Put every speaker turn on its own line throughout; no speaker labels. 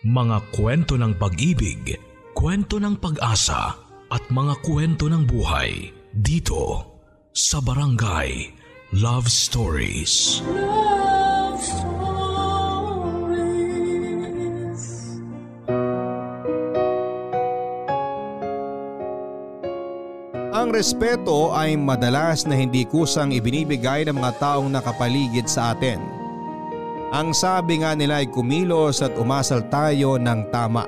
Mga kwento ng pag-ibig, kwento ng pag-asa at mga kwento ng buhay dito sa Barangay Love Stories.
Love Stories.
Ang respeto ay madalas na hindi kusang ibinibigay ng mga taong nakapaligid sa atin. Ang sabi nga nila ay kumilos at umasal tayo ng tama.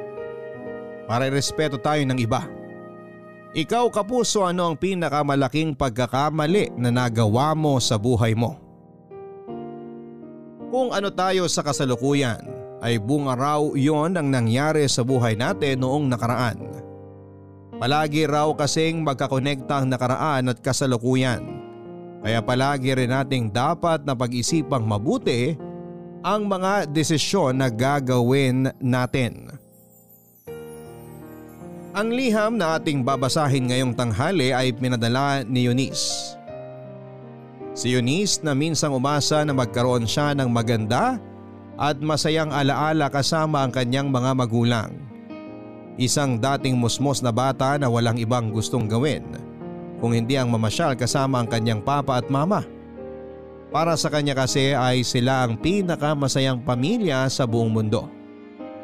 Para respeto tayo ng iba. Ikaw kapuso ano ang pinakamalaking pagkakamali na nagawa mo sa buhay mo? Kung ano tayo sa kasalukuyan ay bunga raw yon ang nangyari sa buhay natin noong nakaraan. Palagi raw kasing magkakonekta ang nakaraan at kasalukuyan. Kaya palagi rin nating dapat na pag-isipang mabuti ang mga desisyon na gagawin natin. Ang liham na ating babasahin ngayong tanghali ay pinadala ni Eunice. Si Eunice na minsang umasa na magkaroon siya ng maganda at masayang alaala kasama ang kanyang mga magulang. Isang dating musmos na bata na walang ibang gustong gawin kung hindi ang mamasyal kasama ang kanyang papa at mama. Para sa kanya kasi ay sila ang pinakamasayang pamilya sa buong mundo.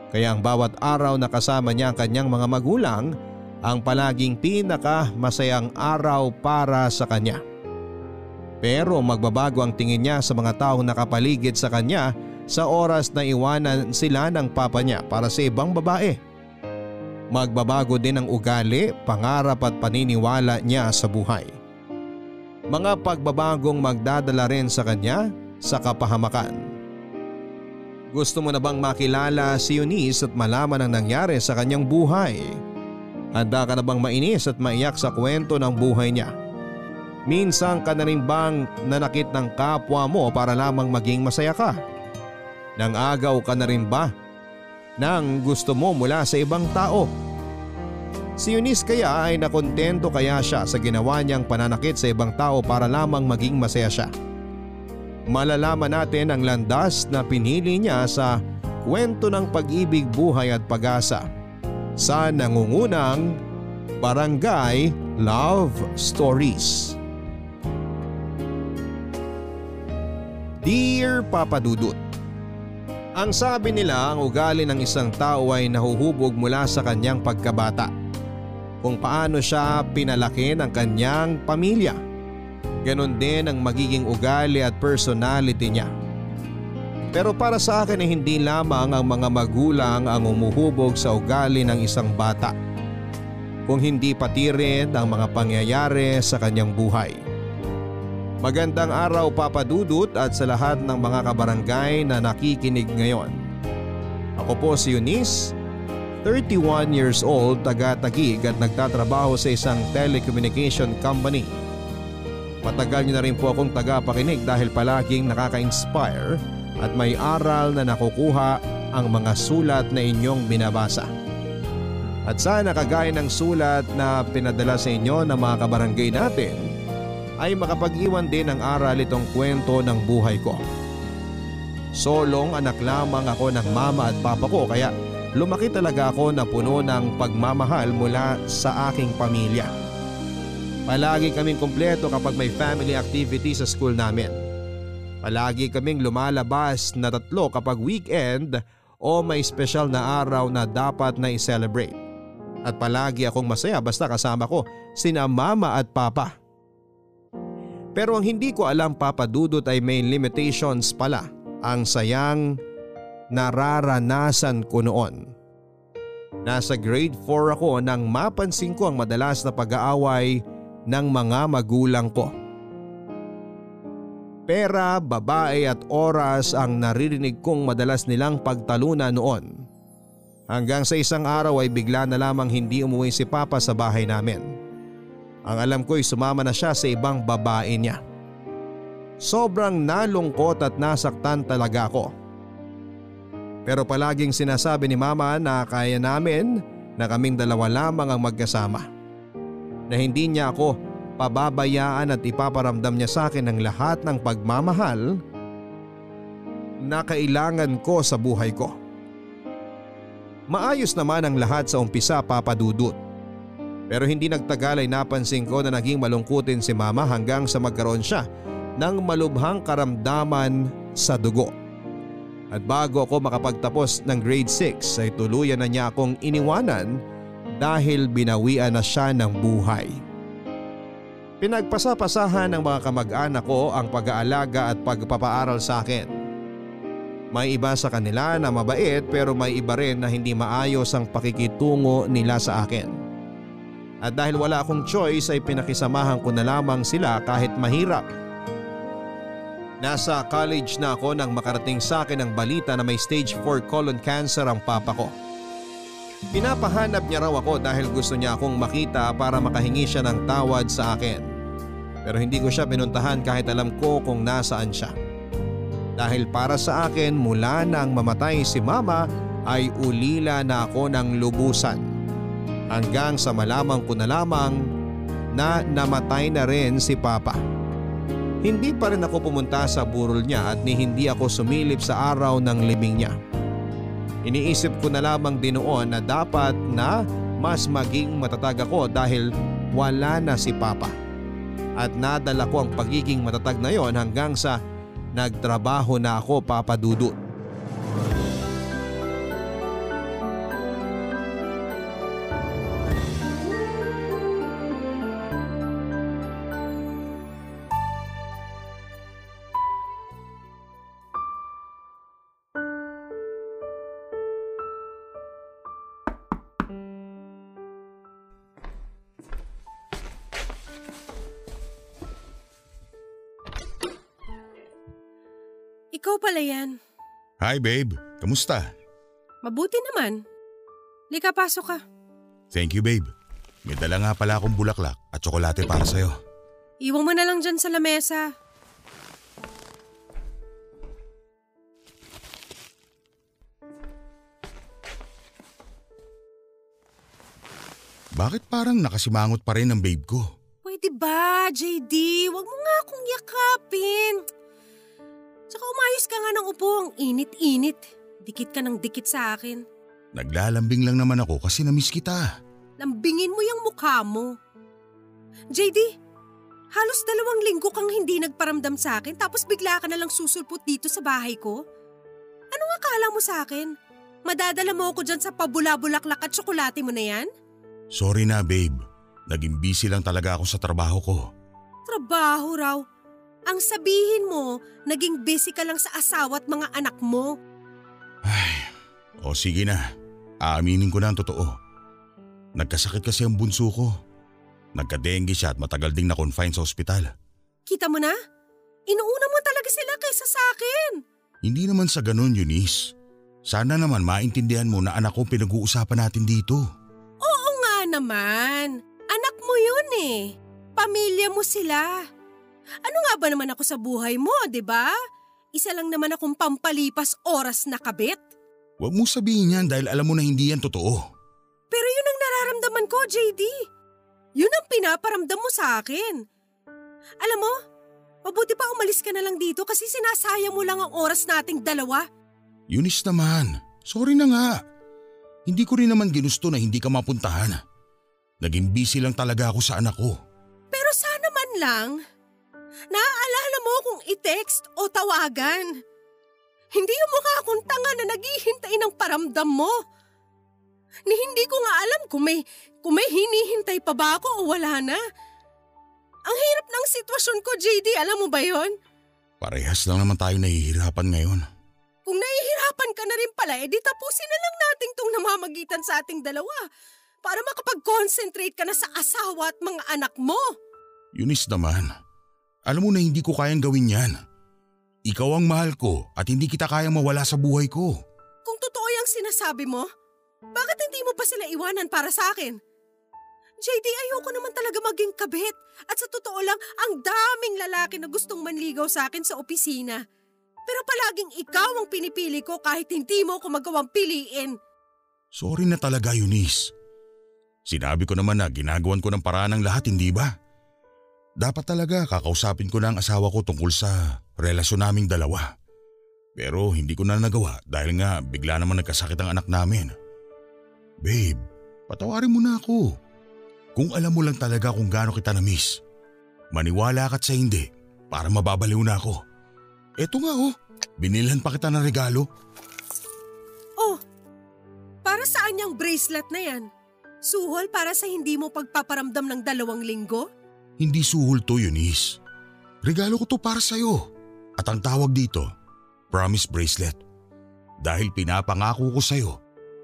Kaya ang bawat araw na kasama niya ang kanyang mga magulang ang palaging pinakamasayang araw para sa kanya. Pero magbabago ang tingin niya sa mga taong nakapaligid sa kanya sa oras na iwanan sila ng papa niya para sa ibang babae. Magbabago din ang ugali, pangarap at paniniwala niya sa buhay. Mga pagbabagong magdadala rin sa kanya sa kapahamakan. Gusto mo na bang makilala si Eunice at malaman ang nangyari sa kanyang buhay? Handa ka na bang mainis at maiyak sa kwento ng buhay niya? Minsan ka na rin bang nanakit ng kapwa mo para lamang maging masaya ka? Nang agaw ka na rin ba ng gusto mo mula sa ibang tao? Si Eunice kaya ay nakontento kaya siya sa ginawa niyang pananakit sa ibang tao para lamang maging masaya siya. Malalaman natin ang landas na pinili niya sa kwento ng pag-ibig, buhay at pag-asa sa nangungunang Barangay Love Stories. Dear Papa Dudut, Ang sabi nila ang ugali ng isang tao ay nahuhubog mula sa kanyang pagkabata. Kung paano siya pinalaki ng kanyang pamilya. Ganon din ang magiging ugali at personality niya. Pero para sa akin ay hindi lamang ang mga magulang ang umuhubog sa ugali ng isang bata. Kung hindi pati rin ang mga pangyayari sa kanyang buhay. Magandang araw Papa Dudut at sa lahat ng mga kabarangay na nakikinig ngayon. Ako po si Eunice, 31 years old, taga-tagig at nagtatrabaho sa isang telecommunication company. Matagal niyo na rin po akong taga-pakinig dahil palaging nakaka-inspire at may aral na nakukuha ang mga sulat na inyong binabasa. At sana kagaya ng sulat na pinadala sa inyo ng mga kabarangay natin ay makapag-iwan din ng aral itong kwento ng buhay ko. Solong anak lamang ako ng mama at papa ko kaya lumaki talaga ako na puno ng pagmamahal mula sa aking pamilya. Palagi kaming kumpleto kapag may family activity sa school namin. Palagi kaming lumalabas na tatlo kapag weekend o may special na araw na dapat na i-celebrate. At palagi akong masaya basta kasama ko sina mama at papa. Pero ang hindi ko alam Papa Dudut ay may limitations pala ang sayang nararanasan ko noon. Nasa grade 4 ako nang mapansin ko ang madalas na pag-aaway ng mga magulang ko. Pera, babae at oras ang naririnig kong madalas nilang pagtaluna noon. Hanggang sa isang araw ay bigla na lamang hindi umuwi si Papa sa bahay namin. Ang alam ko ay sumama na siya sa ibang babae niya. Sobrang nalungkot at nasaktan talaga ako. Pero palaging sinasabi ni mama na kaya namin na kaming dalawa lamang ang magkasama. Na hindi niya ako pababayaan at ipaparamdam niya sa akin ang lahat ng pagmamahal na kailangan ko sa buhay ko. Maayos naman ang lahat sa umpisa papadudot. Pero hindi nagtagal ay napansin ko na naging malungkutin si mama hanggang sa magkaroon siya ng malubhang karamdaman sa dugo. At bago ako makapagtapos ng grade 6 ay tuluyan na niya akong iniwanan dahil binawian na siya ng buhay. Pinagpasapasahan ng mga kamag-anak ko ang pag-aalaga at pagpapaaral sa akin. May iba sa kanila na mabait pero may iba rin na hindi maayos ang pakikitungo nila sa akin. At dahil wala akong choice ay pinakisamahan ko na lamang sila kahit mahirap. Nasa college na ako nang makarating sa akin ang balita na may stage 4 colon cancer ang papa ko. Pinapahanap niya raw ako dahil gusto niya akong makita para makahingi siya ng tawad sa akin. Pero hindi ko siya pinuntahan kahit alam ko kung nasaan siya. Dahil para sa akin mula nang mamatay si mama ay ulila na ako ng lubusan. Hanggang sa malamang ko na lamang na namatay na rin si papa. Hindi pa rin ako pumunta sa burol niya at ni hindi ako sumilip sa araw ng libing niya. Iniisip ko na lamang din noon na dapat na mas maging matatag ako dahil wala na si Papa. At nadala ko ang pagiging matatag na yon hanggang sa nagtrabaho na ako.
Ikaw pala yan.
Hi babe, kamusta?
Mabuti naman. Lika, pasok ka.
Thank you babe. May dala nga pala akong bulaklak at tsokolate para sa'yo.
Iwan mo na lang dyan sa lamesa.
Bakit parang nakasimangot pa rin ang babe ko?
Pwede ba, JD? Huwag mo nga akong yakapin. Tsaka umayos ka nga ng upo, ang init-init. Dikit ka ng dikit sa akin.
Naglalambing lang naman ako kasi namiss kita.
Lambingin mo yung mukha mo. JD, halos dalawang linggo kang hindi nagparamdam sa akin tapos bigla ka na lang susulpot dito sa bahay ko. Anong akala mo sa akin? Madadala mo ako dyan sa pabula-bulaklak at tsokolate mo na yan?
Sorry na babe. Naging busy lang talaga ako sa trabaho ko.
Trabaho raw. Ang sabihin mo, naging busy ka lang sa asawa at mga anak mo.
Ay, o sige na. Aaminin ko na ang totoo. Nagkasakit kasi ang bunso ko. Nagka-dengue siya at matagal ding na-confine sa ospital.
Kita mo na? Inuuna mo talaga sila kaysa sa akin.
Hindi naman sa ganun, Eunice. Sana naman maintindihan mo na anak ko pinag-uusapan natin dito.
Oo nga naman. Anak mo yun eh. Pamilya mo sila. Ano nga ba naman ako sa buhay mo, di ba? Isa lang naman akong pampalipas oras na kabit.
Huwag mo sabihin yan dahil alam mo na hindi yan totoo.
Pero yun ang nararamdaman ko, JD. Yun ang pinaparamdam mo sa akin. Alam mo, mabuti pa umalis ka na lang dito kasi sinasayang mo lang ang oras nating dalawa.
Eunice naman, sorry na nga. Hindi ko rin naman ginusto na hindi ka mapuntahan. Naging busy lang talaga ako sa anak ko.
Pero sana man lang, naaalala mo kung i-text o tawagan. Hindi yung mukha akong tanga na naghihintay ng paramdam mo. Ni hindi ko nga alam kung may, kung may hinihintay pa ba ako o wala na. Ang hirap ng sitwasyon ko, JD. Alam mo ba yon?
Parehas lang naman tayo nahihirapan ngayon.
Kung nahihirapan ka na rin pala, edi tapusin na lang natin tong namamagitan sa ating dalawa para makapag-concentrate ka na sa asawa at mga anak mo.
Eunice naman, alam mo na hindi ko kayang gawin yan. Ikaw ang mahal ko at hindi kita kayang mawala sa buhay ko.
Kung totoo yung sinasabi mo, bakit hindi mo pa sila iwanan para sa akin? JD, ayoko naman talaga maging kabit. At sa totoo lang, ang daming lalaki na gustong manligaw sa akin sa opisina. Pero palaging ikaw ang pinipili ko kahit hindi mo ako magawang piliin.
Sorry na talaga, Eunice. Sinabi ko naman na ginagawan ko ng paraan ng lahat, hindi ba? Dapat talaga kakausapin ko na ang asawa ko tungkol sa relasyon naming dalawa. Pero hindi ko na nagawa dahil nga bigla naman nagkasakit ang anak namin. Babe, patawarin mo na ako. Kung alam mo lang talaga kung gaano kita na-miss, maniwala ka't sa hindi para mababaliw na ako. Eto nga oh, binilhan pa kita ng regalo.
Oh, para saan yung bracelet na yan? Suhol para sa hindi mo pagpaparamdam ng dalawang linggo?
Hindi suhol to, Eunice. Regalo ko to para sa'yo. At ang tawag dito, promise bracelet. Dahil pinapangako ko sa'yo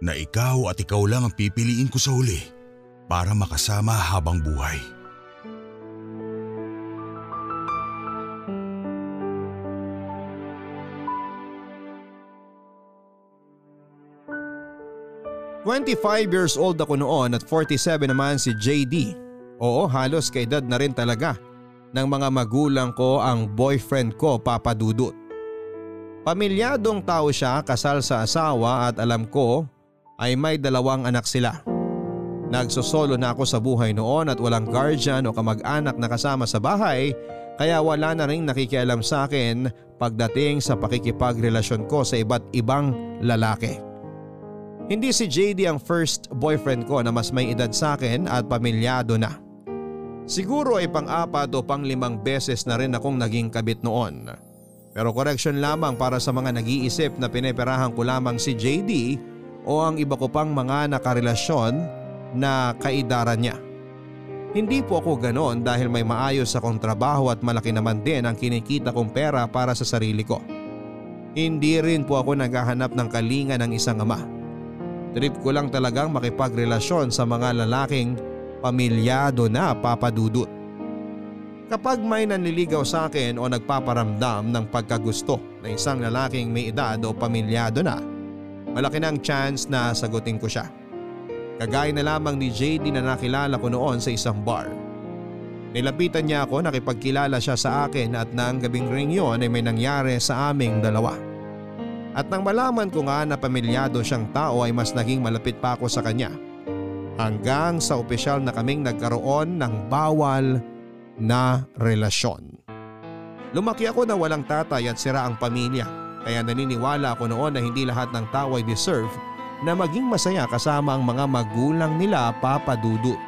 na ikaw at ikaw lang ang pipiliin ko sa huli para makasama habang buhay.
Twenty-five years old ako noon at 47 naman si JD. Oo, halos kaedad na rin talaga ng mga magulang ko ang boyfriend ko, Papa Dudut. Pamilyadong tao siya, kasal sa asawa at alam ko ay may dalawang anak sila. Nagsosolo na ako sa buhay noon at walang guardian o kamag-anak na kasama sa bahay kaya wala na rin nakikialam sa akin pagdating sa pakikipagrelasyon ko sa iba't ibang lalaki. Hindi si JD ang first boyfriend ko na mas may edad sa akin at pamilyado na. Siguro ay pang-apat o pang-limang beses na rin akong naging kabit noon. Pero correction lamang para sa mga nag-iisip na pineperahan ko lamang si JD o ang iba ko pang mga nakarelasyon na kaidaran niya. Hindi po ako ganoon dahil may maayos akong trabaho at malaki naman din ang kinikita kong pera para sa sarili ko. Hindi rin po ako naghahanap ng kalinga ng isang ama. Trip ko lang talagang makipagrelasyon sa mga lalaking pamilyado na papadudot. Kapag may nanliligaw sa akin o nagpaparamdam ng pagkagusto na isang lalaking may edad o pamilyado na, malaki ng chance na sagutin ko siya. Kagaya na lamang ni JD na nakilala ko noon sa isang bar. Nilapitan niya ako nakipagkilala siya sa akin at nang gabing ring yon ay may nangyari sa aming dalawa. At nang malaman ko nga na pamilyado siyang tao ay mas naging malapit pa ako sa kanya. Hanggang sa opisyal na kaming nagkaroon ng bawal na relasyon. Lumaki ako na walang tatay at sira ang pamilya kaya naniniwala ako noon na hindi lahat ng tao ay deserve na maging masaya kasama ang mga magulang nila papadudot.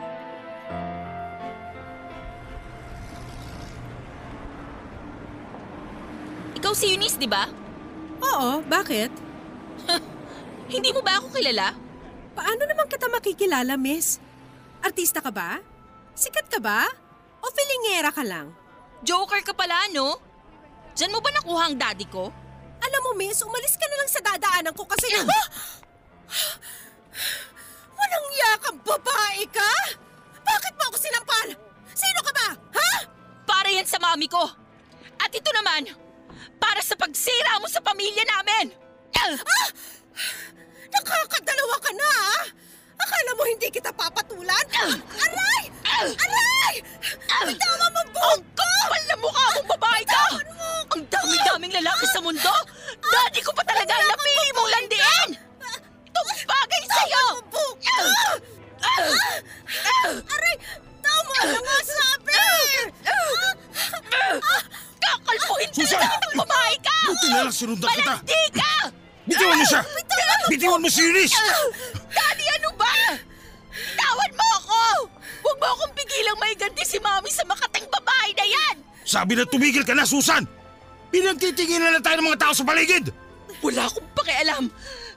Ikaw si Eunice, di ba?
Oo, bakit?
Hindi mo ba ako kilala?
Paano naman kita makikilala, miss? Artista ka ba? Sikat ka ba? O filingera ka lang?
Joker ka pala, no? Diyan mo ba nakuha ang daddy ko?
Alam mo, miss, umalis ka na lang sa dadaanan ko kasi... Ah! Walang yakang babae ka? Bakit mo ako sinampal? Sino ka ba? Ha?
Para yan sa mami ko. At ito naman, para sa pagsira mo sa pamilya namin.
Ah! Nakakadalawa ka na, ah! Akala mo hindi kita papatulan? Aray! Aray! Bitawan mo buhok ko!
Kapal na mukha mong babae ka! Ang dami-daming lalaki sa mundo! Daddy ko pa talaga ang napili mong landiin! Itong bagay sa'yo!
Bitawan mo buhok ko! Aray! Tama na nga sabi!
Kakalpuhin talaga kitang babae ka!
Buti na lang sinundan kita!
Malandi ka!
Bitiwan mo siya! Bitiwan mo si Eunice!
Daddy, ano ba? Tawan mo ako! Huwag mo akong bigilang may ganti si Mami sa makating babae na yan!
Sabi na tumigil ka na, Susan! Pinagtitinginan na tayo ng mga tao sa paligid!
Wala akong pakialam.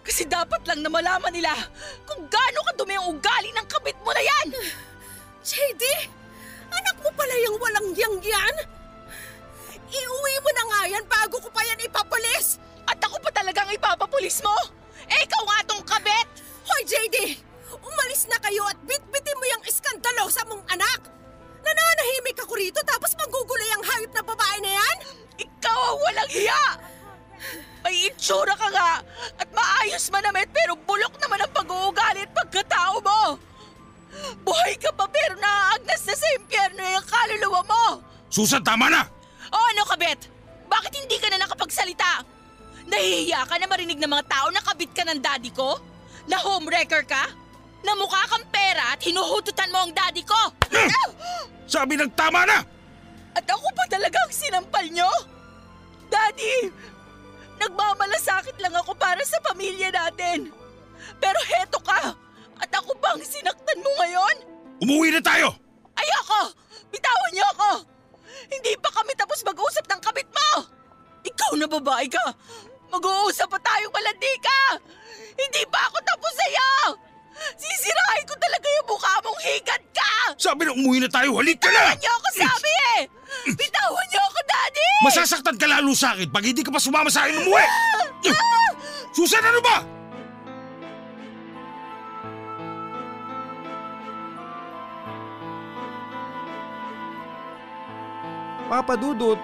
Kasi dapat lang na malaman nila kung gaano kadumi ang ugali ng kabit mo na yan.
JD! Anak mo pala yung walang yang yan? Iuwi mo na nga yan bago ko pa yan ipapalis!
At ako pa talagang ipapapulis mo? Eh, ikaw nga tong kabit!
Hoy, JD! Umalis na kayo at bitbitin mo yung iskandalo sa mong anak! Nananahimik ako rito tapos magugulay ang hayop na babae na yan?
Ikaw ang walang hiya! May itsura ka nga at maayos manamit pero bulok naman ang pag-uugali at pagkatao mo! Buhay ka pa pero naaagnas na sa impyerno yung kaluluwa mo!
Susan, tama na!
O ano kabit? Bakit hindi ka na nakapagsalita? Nahihiya ka na marinig ng mga tao na kabit ka ng daddy ko? Na homewrecker ka? Na mukha kang pera at hinuhututan mo ang daddy ko?
Sabi ng tama na!
At ako pa talagang sinampal nyo? Daddy, nagmamalasakit lang ako para sa pamilya natin. Pero heto ka, at
umuwi na tayo!
Ayoko! Bitawan niyo ako! Hindi pa kami tapos mag-usap ng kabit mo! Ikaw na babae ka! Mag-uusap pa tayong malandi ka! Hindi pa ako tapos sa'yo! Sisirahin ko talaga yung mukha mong higad ka!
Sabi na umuwi na tayo, halik ka na!
Bitawan niyo ako sabi eh! Bitawan niyo ako, Daddy!
Masasaktan ka lalo sa akin pag hindi ka pa sumama sa akin umuwi! Susan, ano ba?
Papadudot,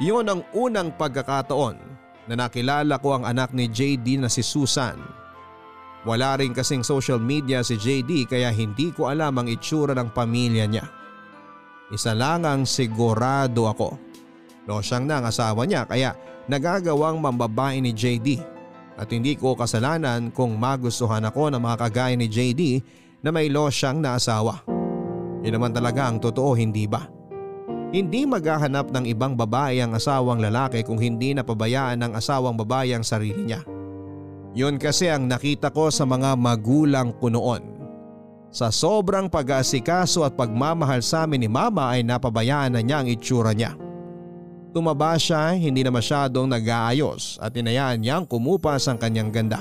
yon ang unang pagkakataon na nakilala ko ang anak ni JD na si Susan. Wala rin kasing social media si JD kaya hindi ko alam ang itsura ng pamilya niya. Isa lang ang sigurado ako. Losyang na ang asawa niya kaya nagagawang mambabae ni JD at hindi ko kasalanan kung magustuhan ako ng mga kagaya ni JD na may losyang na asawa. Yun naman talaga ang totoo hindi ba? Hindi maghahanap ng ibang babae ang asawang lalaki kung hindi napabayaan ng asawang babae ang sarili niya. Yun kasi ang nakita ko sa mga magulang ko noon. Sa sobrang pag-aasikaso at pagmamahal sa amin ni mama ay napabayaan na niya ang itsura niya. Tumaba siya, hindi na masyadong nag-aayos at inayaan niyang kumupas ang kanyang ganda.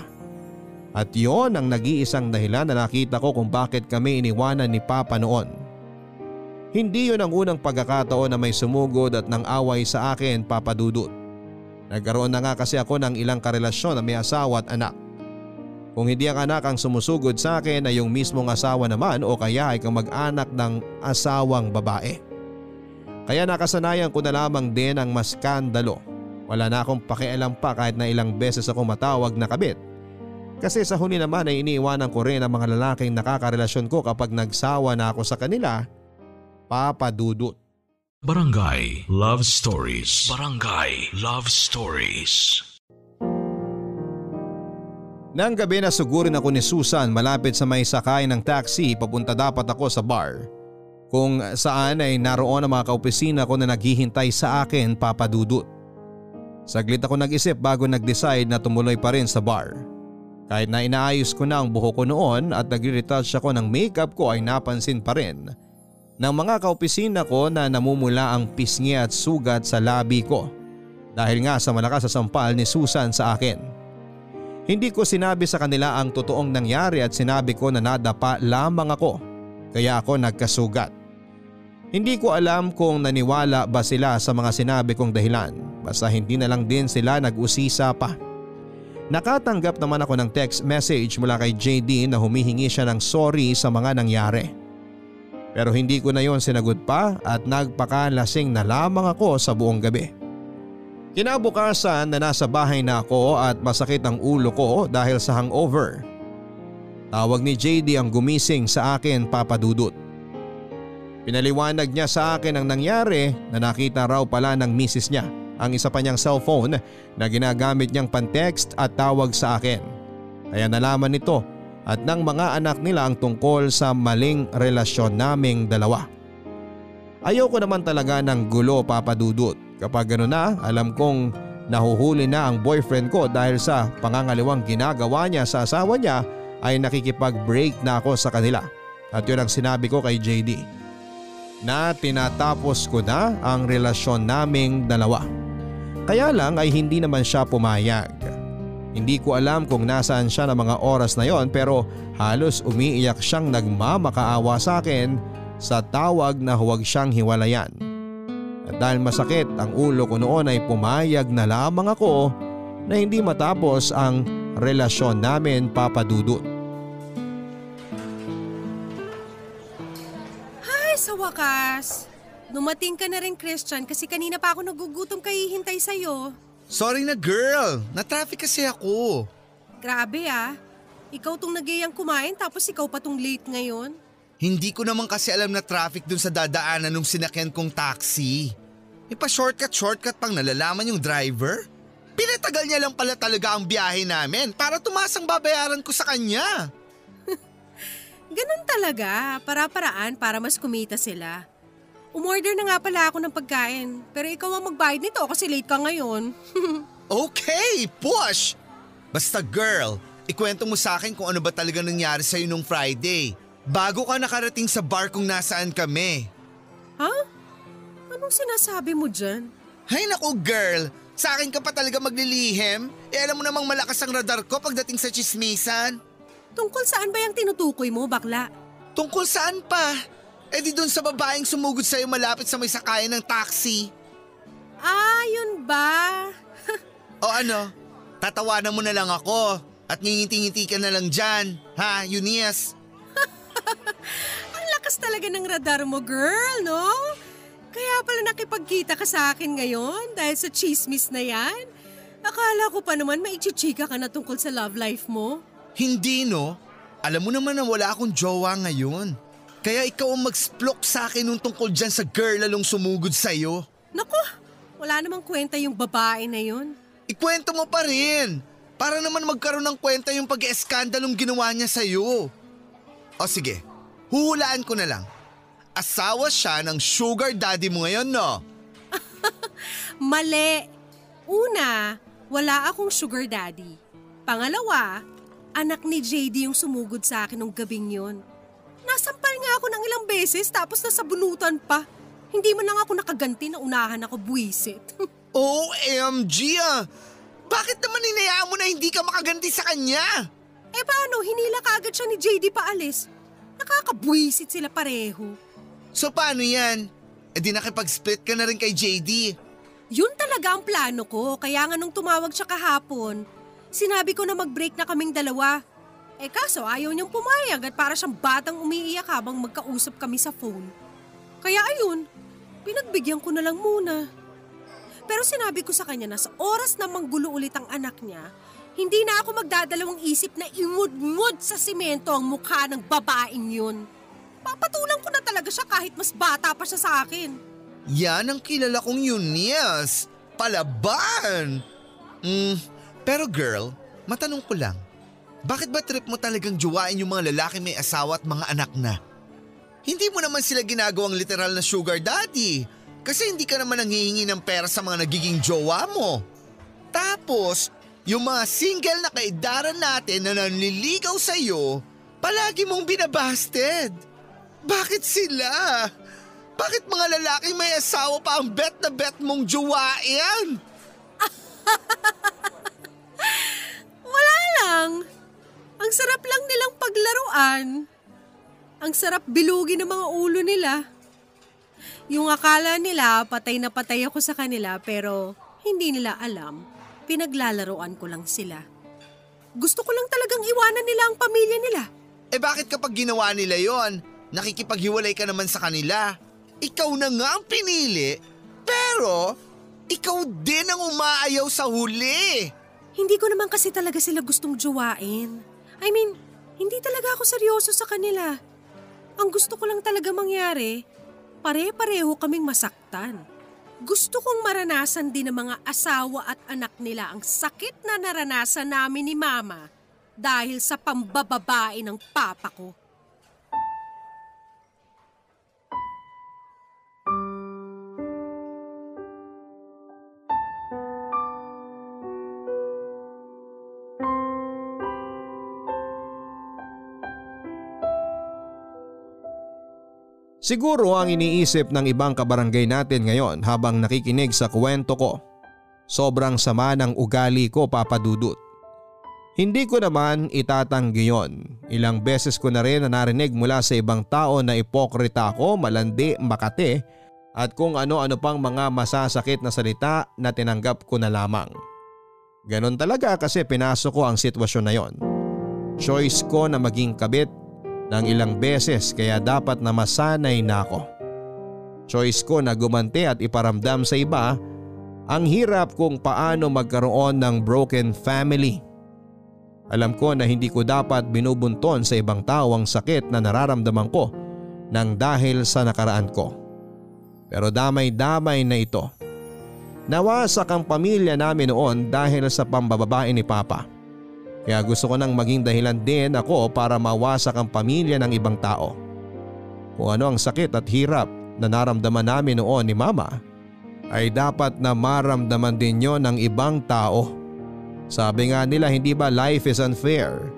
At yon ang nag-iisang dahilan na nakita ko kung bakit kami iniwanan ni Papa noon. Hindi yon ang unang pagkakataon na may sumugod at nang away sa akin papadudot. Nagkaroon na nga kasi ako ng ilang karelasyon na may asawa at anak. Kung hindi ang anak ang sumusugod sa akin ay yung mismong asawa naman o kaya ay kang mag-anak ng asawang babae. Kaya nakasanayan ko na lamang din ang maskandalo. Wala na akong pakialam pa kahit na ilang beses ako matawag na kabit. Kasi sa huli naman ay iniiwanan ko rin ang mga lalaking nakakarelasyon ko kapag nagsawa na ako sa kanila papadudot.
Barangay Love Stories. Barangay Love Stories.
Nang gabi na sugurin ako ni Susan malapit sa may sakay ng taxi papunta dapat ako sa bar. Kung saan ay naroon ang mga kaopisina ko na naghihintay sa akin papadudot. Saglit ako nag-isip bago nag-decide na tumuloy pa rin sa bar. Kahit na inaayos ko na ang buhok ko noon at nagre-retouch ako ng makeup ko ay napansin pa rin ng mga kaopisina ko na namumula ang pisngi at sugat sa labi ko dahil nga sa malakas sa sampal ni Susan sa akin. Hindi ko sinabi sa kanila ang totoong nangyari at sinabi ko na nadapa lamang ako kaya ako nagkasugat. Hindi ko alam kung naniwala ba sila sa mga sinabi kong dahilan basta hindi na lang din sila nag-usisa pa. Nakatanggap naman ako ng text message mula kay JD na humihingi siya ng sorry sa mga nangyari. Pero hindi ko na yon sinagot pa at nagpakalasing na lamang ako sa buong gabi. Kinabukasan na nasa bahay na ako at masakit ang ulo ko dahil sa hangover. Tawag ni JD ang gumising sa akin papadudot. Pinaliwanag niya sa akin ang nangyari na nakita raw pala ng misis niya ang isa pa niyang cellphone na ginagamit niyang pan-text at tawag sa akin. Kaya nalaman nito at ng mga anak nila ang tungkol sa maling relasyon naming dalawa. Ayoko naman talaga ng gulo papadudot. Kapag gano'n na alam kong nahuhuli na ang boyfriend ko dahil sa pangangaliwang ginagawa niya sa asawa niya ay nakikipag-break na ako sa kanila. At yun ang sinabi ko kay JD. Na tinatapos ko na ang relasyon naming dalawa. Kaya lang ay hindi naman siya pumayag. Hindi ko alam kung nasaan siya ng mga oras na yon pero halos umiiyak siyang nagmamakaawa sa akin sa tawag na huwag siyang hiwalayan. At dahil masakit ang ulo ko noon ay pumayag na lamang ako na hindi matapos ang relasyon namin papadudot.
Ay, sa wakas. Dumating ka na rin, Christian, kasi kanina pa ako nagugutom kahihintay sa'yo.
Sorry na girl, na-traffic kasi ako.
Grabe ah. Ikaw tong nagayang kumain tapos ikaw pa tong late ngayon.
Hindi ko naman kasi alam na traffic dun sa dadaanan nung sinakyan kong taxi. May pa shortcut shortcut pang nalalaman yung driver. Pinatagal niya lang pala talaga ang biyahe namin para tumasang babayaran ko sa kanya.
Ganun talaga, para-paraan para mas kumita sila. Umorder na nga pala ako ng pagkain, pero ikaw ang magbayad nito kasi late ka ngayon.
okay, push! Basta girl, ikwento mo sa akin kung ano ba talaga nangyari sa'yo nung Friday. Bago ka nakarating sa bar kung nasaan kami.
Ha? Anong sinasabi mo dyan?
Hay naku girl, sa akin ka pa talaga maglilihim? Eh alam mo namang malakas ang radar ko pagdating sa chismisan.
Tungkol saan ba yung tinutukoy mo, bakla?
Tungkol saan pa? Eh di doon sa babaeng sumugod sa'yo malapit sa may sakayan ng taxi.
Ah, yun ba?
O ano, tatawanan mo na lang ako at ngingiti-ngiti ka na lang dyan. Ha, Eunice?
Ang lakas talaga ng radar mo, girl, no? Kaya pala nakipagkita ka sa akin ngayon dahil sa chismis na yan. Akala ko pa naman maichichika ka na tungkol sa love life mo.
Hindi no. Alam mo naman na wala akong jowa ngayon. Kaya ikaw ang mag-splok sa akin nung tungkol dyan sa girl lalong sumugod sa'yo.
Naku, wala namang kwenta yung babae na yun.
Ikwento mo pa rin. Para naman magkaroon ng kwenta yung pag-eskandalong ginawa niya sa'yo. O sige, huhulaan ko na lang. Asawa siya ng sugar daddy mo ngayon, no?
Mali. Una, wala akong sugar daddy. Pangalawa, anak ni JD yung sumugod sa akin nung gabing yon. Nasampal nga ako ng ilang beses tapos nasabunutan pa. Hindi man lang ako nakaganti na unahan ako buwisit.
OMG ah! Bakit naman hinayaan mo na hindi ka makaganti sa kanya?
eh paano, hinila kagad siya ni JD paalis. Nakakabwisit sila pareho.
So paano yan? E di nakipag-split ka na rin kay JD.
Yun talaga ang plano ko, kaya nga nung tumawag siya kahapon, sinabi ko na mag-break na kaming dalawa. Eh kaso ayaw niyang pumayag at para siyang batang umiiyak habang magkausap kami sa phone. Kaya ayun, pinagbigyan ko na lang muna. Pero sinabi ko sa kanya na sa oras na manggulo ulit ang anak niya, hindi na ako magdadalawang isip na imud-mud sa simento ang mukha ng babaeng yun. Papatulang ko na talaga siya kahit mas bata pa siya sa akin.
Yan ang kilala kong Eunice. Palaban! Hmm, pero girl, matanong ko lang. Bakit ba trip mo talagang juwain yung mga lalaki may asawa at mga anak na? Hindi mo naman sila ginagawang literal na sugar daddy. Kasi hindi ka naman nanghihingi ng pera sa mga nagiging jowa mo. Tapos, yung mga single na kaidaran natin na nanliligaw sa'yo, palagi mong binabasted. Bakit sila? Bakit mga lalaking may asawa pa ang bet na bet mong jowain?
Wala lang. Ang sarap lang nilang paglaruan. Ang sarap bilugi ng mga ulo nila. Yung akala nila patay na patay ako sa kanila pero hindi nila alam. Pinaglalaroan ko lang sila. Gusto ko lang talagang iwanan nila ang pamilya nila.
Eh bakit kapag ginawa nila yon, nakikipaghiwalay ka naman sa kanila? Ikaw na nga ang pinili, pero ikaw din ang umaayaw sa huli.
Hindi ko naman kasi talaga sila gustong jowain. I mean, hindi talaga ako seryoso sa kanila. Ang gusto ko lang talaga mangyari, pare-pareho kaming masaktan. Gusto kong maranasan din ng mga asawa at anak nila ang sakit na naranasan namin ni Mama dahil sa pambababae ng papa ko.
Siguro ang iniisip ng ibang kabarangay natin ngayon habang nakikinig sa kwento ko. Sobrang sama ng ugali ko papadudot. Hindi ko naman itatanggi yon. Ilang beses ko na rin na narinig mula sa ibang tao na ipokrita ako, malandi, makate at kung ano-ano pang mga masasakit na salita na tinanggap ko na lamang. Ganon talaga kasi pinasok ko ang sitwasyon na yon. Choice ko na maging kabit ng ilang beses kaya dapat na masanay na ako. Choice ko na gumanti at iparamdam sa iba ang hirap kung paano magkaroon ng broken family. Alam ko na hindi ko dapat binubunton sa ibang tao ang sakit na nararamdaman ko nang dahil sa nakaraan ko. Pero damay-damay na ito. Nawasak ang pamilya namin noon dahil sa pambababae ni Papa. Kaya gusto ko nang maging dahilan din ako para mawasak ang pamilya ng ibang tao. Kung ano ang sakit at hirap na naramdaman namin noon ni Mama ay dapat na maramdaman din yon ng ibang tao. Sabi nga nila hindi ba life is unfair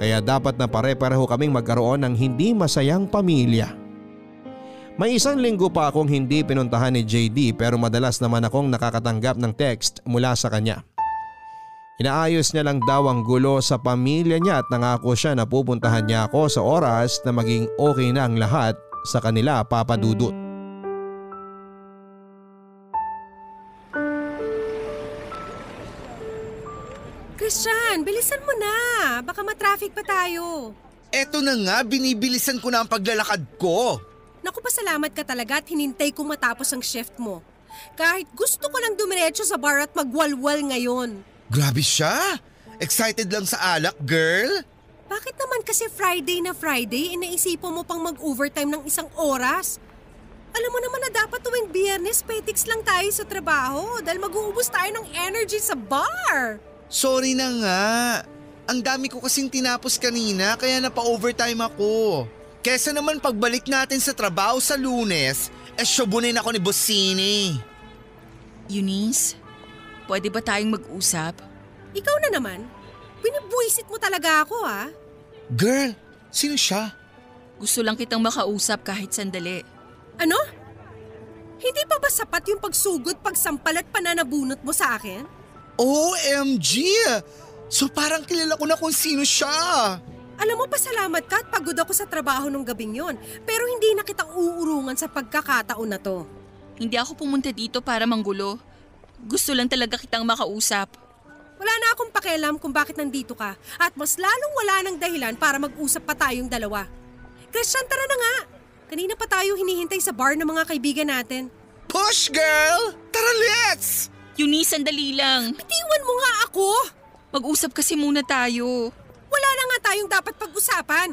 Kaya dapat na pare-pareho kaming magkaroon ng hindi masayang pamilya. May isang linggo pa akong hindi pinuntahan ni JD pero madalas naman akong nakakatanggap ng text mula sa kanya. Inaayos niya lang daw ang gulo sa pamilya niya at nangako siya na pupuntahan niya ako sa oras na maging okay na ang lahat sa kanila papadudot.
Christian, bilisan mo na. Baka matraffic pa tayo.
Eto na nga, binibilisan ko na ang paglalakad ko.
Naku pasalamat ka talaga at hinintay kong matapos ang shift mo. Kahit gusto ko lang dumiretso sa bar at magwalwal ngayon.
Grabe siya. Excited lang sa alak, girl.
Bakit naman kasi Friday na Friday, inaisipan mo pang mag-overtime ng isang oras? Alam mo naman na dapat tuwing biyernes, petix lang tayo sa trabaho dahil mag-uubos tayo ng energy sa bar.
Sorry na nga. Ang dami ko kasing tinapos kanina kaya napa-overtime ako. Kesa naman pagbalik natin sa trabaho sa lunes, eh syobunin ako ni Bossini.
Eunice, pwede ba tayong mag-usap?
Ikaw na naman. Binibwisit mo talaga ako ha.
Girl, sino siya?
Gusto lang kitang makausap kahit sandali.
Ano? Hindi pa ba sapat yung pagsugod, pagsampal at pananabunot mo sa akin?
OMG! So parang kilala ko na kung sino siya.
Alam mo, pasalamat ka at pagod ako sa trabaho nung gabing yon. Pero hindi na kitang uurungan sa pagkakataon na to.
Hindi ako pumunta dito para manggulo. Gusto lang talaga kitang makausap.
Wala na akong pakialam kung bakit nandito ka at mas lalong wala ng dahilan para mag-usap pa tayong dalawa. Christian, tara na nga. Kanina pa tayo hinihintay sa bar ng mga kaibigan natin.
Push, girl! Tara, let's!
Eunice, sandali lang.
Bitiwan mo nga ako!
Mag-usap kasi muna tayo.
Wala na nga tayong dapat pag-usapan.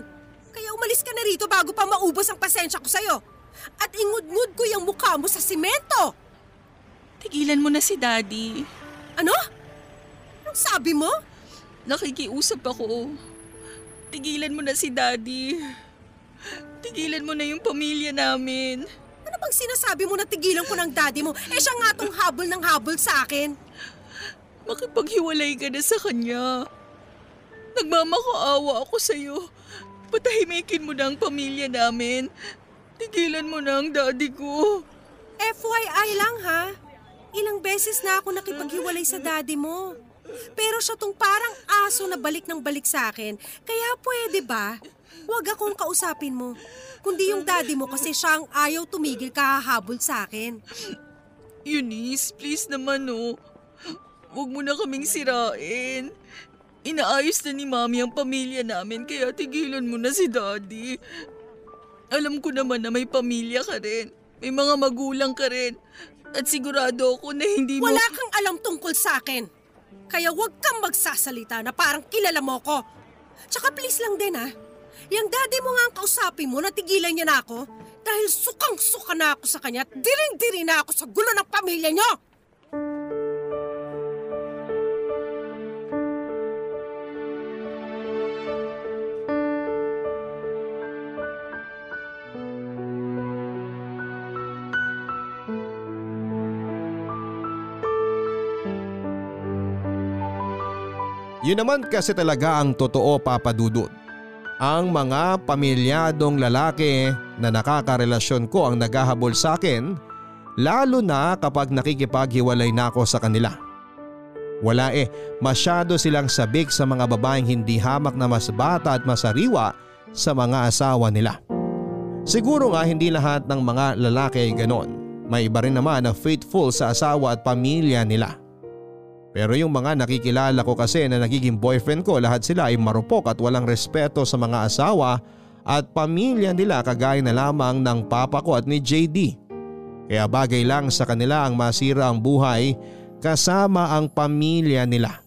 Kaya umalis ka na rito bago pa maubos ang pasensya ko sa'yo. At ingud-ngud ko yung mukha mo sa simento.
Tigilan mo na si Daddy.
Ano? Anong sabi mo?
Nakikiusap ako. Tigilan mo na si Daddy. Tigilan mo na yung pamilya namin.
Ano bang sinasabi mo na tigilan ko ng daddy mo? Eh siya nga tong habol ng habol sa akin.
Makipaghiwalay ka na sa kanya. Nagmamakaawa ako sa'yo. Patahimikin mo na ang pamilya namin. Tigilan mo na ang daddy ko.
FYI lang ha. Ilang beses na ako nakipaghiwalay sa daddy mo. Pero siya tong parang aso na balik ng balik sa akin. Kaya pwede ba? Huwag akong kausapin mo. Kundi yung daddy mo kasi siya ang ayaw tumigil kahahabol sa akin.
Eunice, please naman oh. Huwag mo na kaming sirain. Inaayos na ni Mami ang pamilya namin kaya tigilan mo na si Daddy. Alam ko naman na may pamilya ka rin. May mga magulang ka rin. At sigurado ako na hindi mo...
Wala kang alam tungkol sa akin. Kaya huwag kang magsasalita na parang kilala mo ko. Tsaka please lang din ha. Yang daddy mo nga ang kausapin mo na tigilan niya na ako dahil sukang-suka na ako sa kanya at diring-diri na ako sa gulo ng pamilya niyo.
Yun naman kasi talaga ang totoo papadudot. Ang mga pamilyadong lalaki na nakakarelasyon ko ang naghahabol sa akin lalo na kapag nakikipaghiwalay na ako sa kanila. Wala eh, masyado silang sabik sa mga babaeng hindi hamak na mas bata at masariwa sa mga asawa nila. Siguro nga hindi lahat ng mga lalaki ay ganon. May iba rin naman na faithful sa asawa at pamilya nila. Pero yung mga nakikilala ko kasi na nagiging boyfriend ko lahat sila ay marupok at walang respeto sa mga asawa at pamilya nila kagaya na lamang ng papa ko at ni JD. Kaya bagay lang sa kanila ang masira ang buhay kasama ang pamilya nila.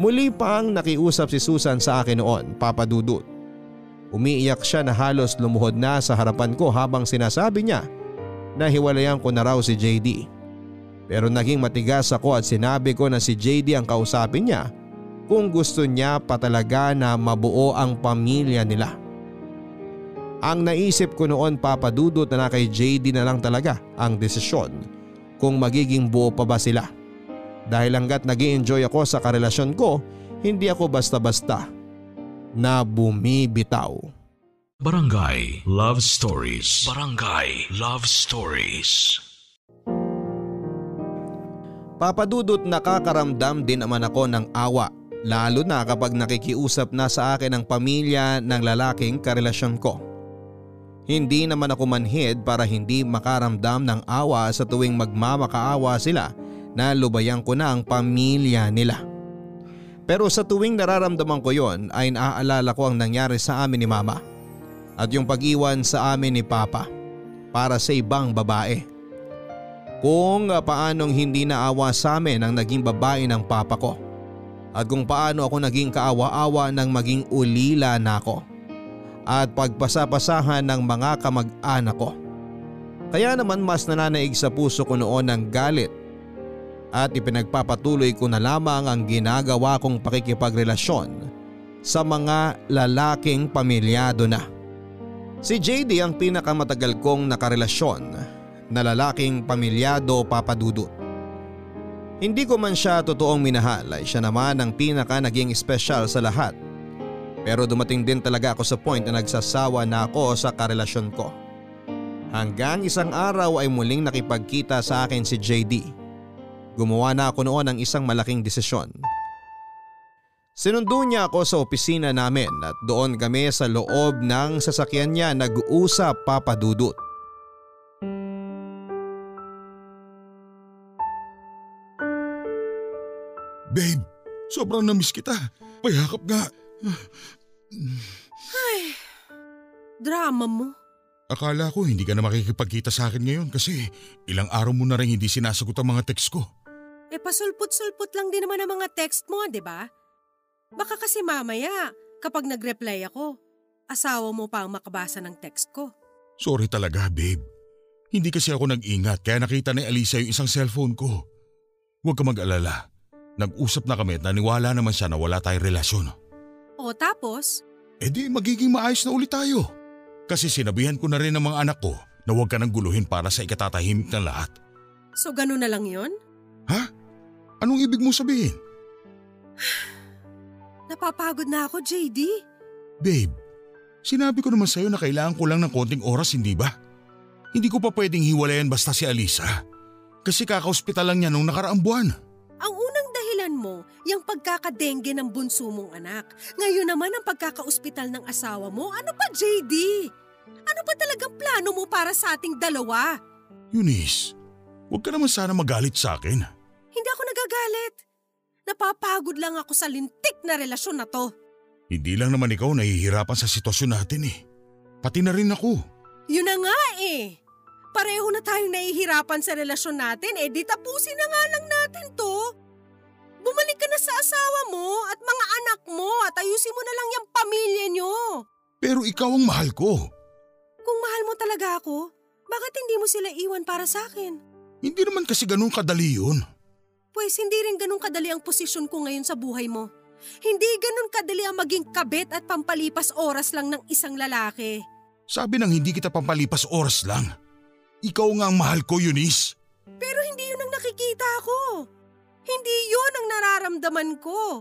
Muli pang nakiusap si Susan sa akin noon, Papa Dudut. Umiiyak siya na halos lumuhod na sa harapan ko habang sinasabi niya na hiwalayan ko na raw si JD. Pero naging matigas ako at sinabi ko na si JD ang kausapin niya kung gusto niya pa talaga na mabuo ang pamilya nila. Ang naisip ko noon papadudot na kay JD na lang talaga ang desisyon kung magiging buo pa ba sila. Dahil hanggat nag enjoy ako sa karelasyon ko, hindi ako basta-basta. na bumibitaw.
Barangay Love Stories. Barangay Love Stories.
Papadudot nakakaramdam din naman ako ng awa lalo na kapag nakikiusap na sa akin ang pamilya ng lalaking karelasyon ko. Hindi naman ako manhid para hindi makaramdam ng awa sa tuwing magmamakaawa sila na lubayang ko na ang pamilya nila. Pero sa tuwing nararamdaman ko yon ay naaalala ko ang nangyari sa amin ni mama at yung pag-iwan sa amin ni papa para sa ibang babae kung paanong hindi naawa sa amin ang naging babae ng papa ko at kung paano ako naging kaawa-awa nang maging ulila na ako at pagpasapasahan ng mga kamag-anak ko. Kaya naman mas nananaig sa puso ko noon ang galit at ipinagpapatuloy ko na lamang ang ginagawa kong pakikipagrelasyon sa mga lalaking pamilyado na. Si JD ang pinakamatagal kong nakarelasyon na lalaking pamilyado papadudot. Hindi ko man siya totoong minahal ay siya naman ang pinaka naging espesyal sa lahat. Pero dumating din talaga ako sa point na nagsasawa na ako sa karelasyon ko. Hanggang isang araw ay muling nakipagkita sa akin si JD. Gumawa na ako noon ng isang malaking desisyon. Sinundo niya ako sa opisina namin at doon kami sa loob ng sasakyan niya nag-uusap papadudot.
Babe, sobrang namiss kita. Payakap nga.
Ay, drama mo.
Akala ko hindi ka na makikipagkita sa akin ngayon kasi ilang araw mo na rin hindi sinasagot ang mga text ko.
Eh pasulput-sulput lang din naman ang mga text mo, di ba? Baka kasi mamaya, kapag nag-reply ako, asawa mo pa ang makabasa ng text ko.
Sorry talaga, babe. Hindi kasi ako nag-ingat kaya nakita ni Alisa yung isang cellphone ko. Huwag ka mag-alala. Nag-usap na kami at naniwala naman siya na wala tayong relasyon.
O tapos?
E di magiging maayos na ulit tayo. Kasi sinabihan ko na rin ng mga anak ko na huwag ka nang guluhin para sa ikatatahimik ng lahat.
So ganun na lang yon?
Ha? Anong ibig mo sabihin?
Napapagod na ako, JD.
Babe, sinabi ko naman sa'yo na kailangan ko lang ng konting oras, hindi ba? Hindi ko pa pwedeng hiwalayan basta si Alisa. Kasi kaka-hospital lang niya nung nakaraang buwan.
Ang unang dahilan mo, yung pagkakadengge ng bunso mong anak. Ngayon naman ang pagkakaospital ng asawa mo. Ano pa, JD? Ano ba talagang plano mo para sa ating dalawa?
Eunice, huwag ka naman sana magalit sa akin.
Hindi ako nagagalit. Napapagod lang ako sa lintik na relasyon na to.
Hindi lang naman ikaw nahihirapan sa sitwasyon natin eh. Pati na rin ako.
Yun na nga eh. Pareho na tayong nahihirapan sa relasyon natin, eh di tapusin na nga lang natin to. Bumalik ka na sa asawa mo at mga anak mo at ayusin mo na lang yung pamilya nyo.
Pero ikaw ang mahal ko.
Kung mahal mo talaga ako, bakit hindi mo sila iwan para sa akin?
Hindi naman kasi ganun kadali yun.
Pues hindi rin ganun kadali ang posisyon ko ngayon sa buhay mo. Hindi ganun kadali ang maging kabit at pampalipas oras lang ng isang lalaki.
Sabi nang hindi kita pampalipas oras lang. Ikaw nga ang mahal ko, Eunice.
Pero hindi yun ang nakikita ko. Hindi yun ang nararamdaman ko.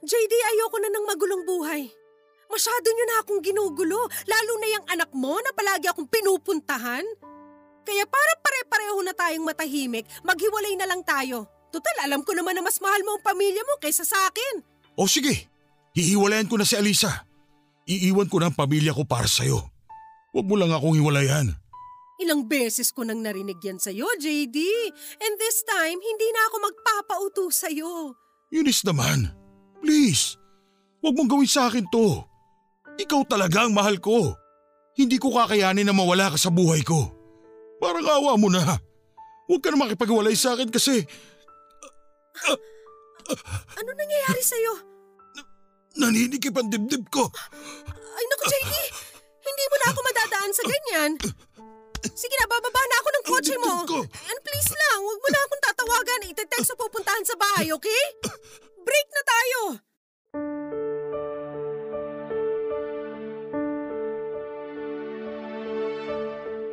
JD, ayoko na ng magulong buhay. Masyado nyo na akong ginugulo, lalo na yung anak mo na palagi akong pinupuntahan. Kaya para pare-pareho na tayong matahimik, maghiwalay na lang tayo. Total, alam ko naman na mas mahal mo ang pamilya mo kaysa sa akin.
O sige, hihiwalayan ko na si Alisa. Iiwan ko na ang pamilya ko para sa'yo. Huwag mo lang akong hiwalayan.
Ilang beses ko nang narinig yan sa'yo, JD. And this time, hindi na ako magpapauto sa'yo.
Eunice naman, please. Huwag mong gawin sa akin to. Ikaw talaga ang mahal ko. Hindi ko kakayanin na mawala ka sa buhay ko. Parang awa mo na. Huwag ka na makipagwalay sa akin kasi
Ano nangyayari sa'yo?
naninikip ang dibdib ko.
Ay naku, JD! Hindi mo na ako madadaan sa ganyan. Sige na, bababa na ako ng kotse mo. And please lang, huwag mo na akong tatawagan. Ite-text sa pupuntahan sa bahay, okay? Break na tayo!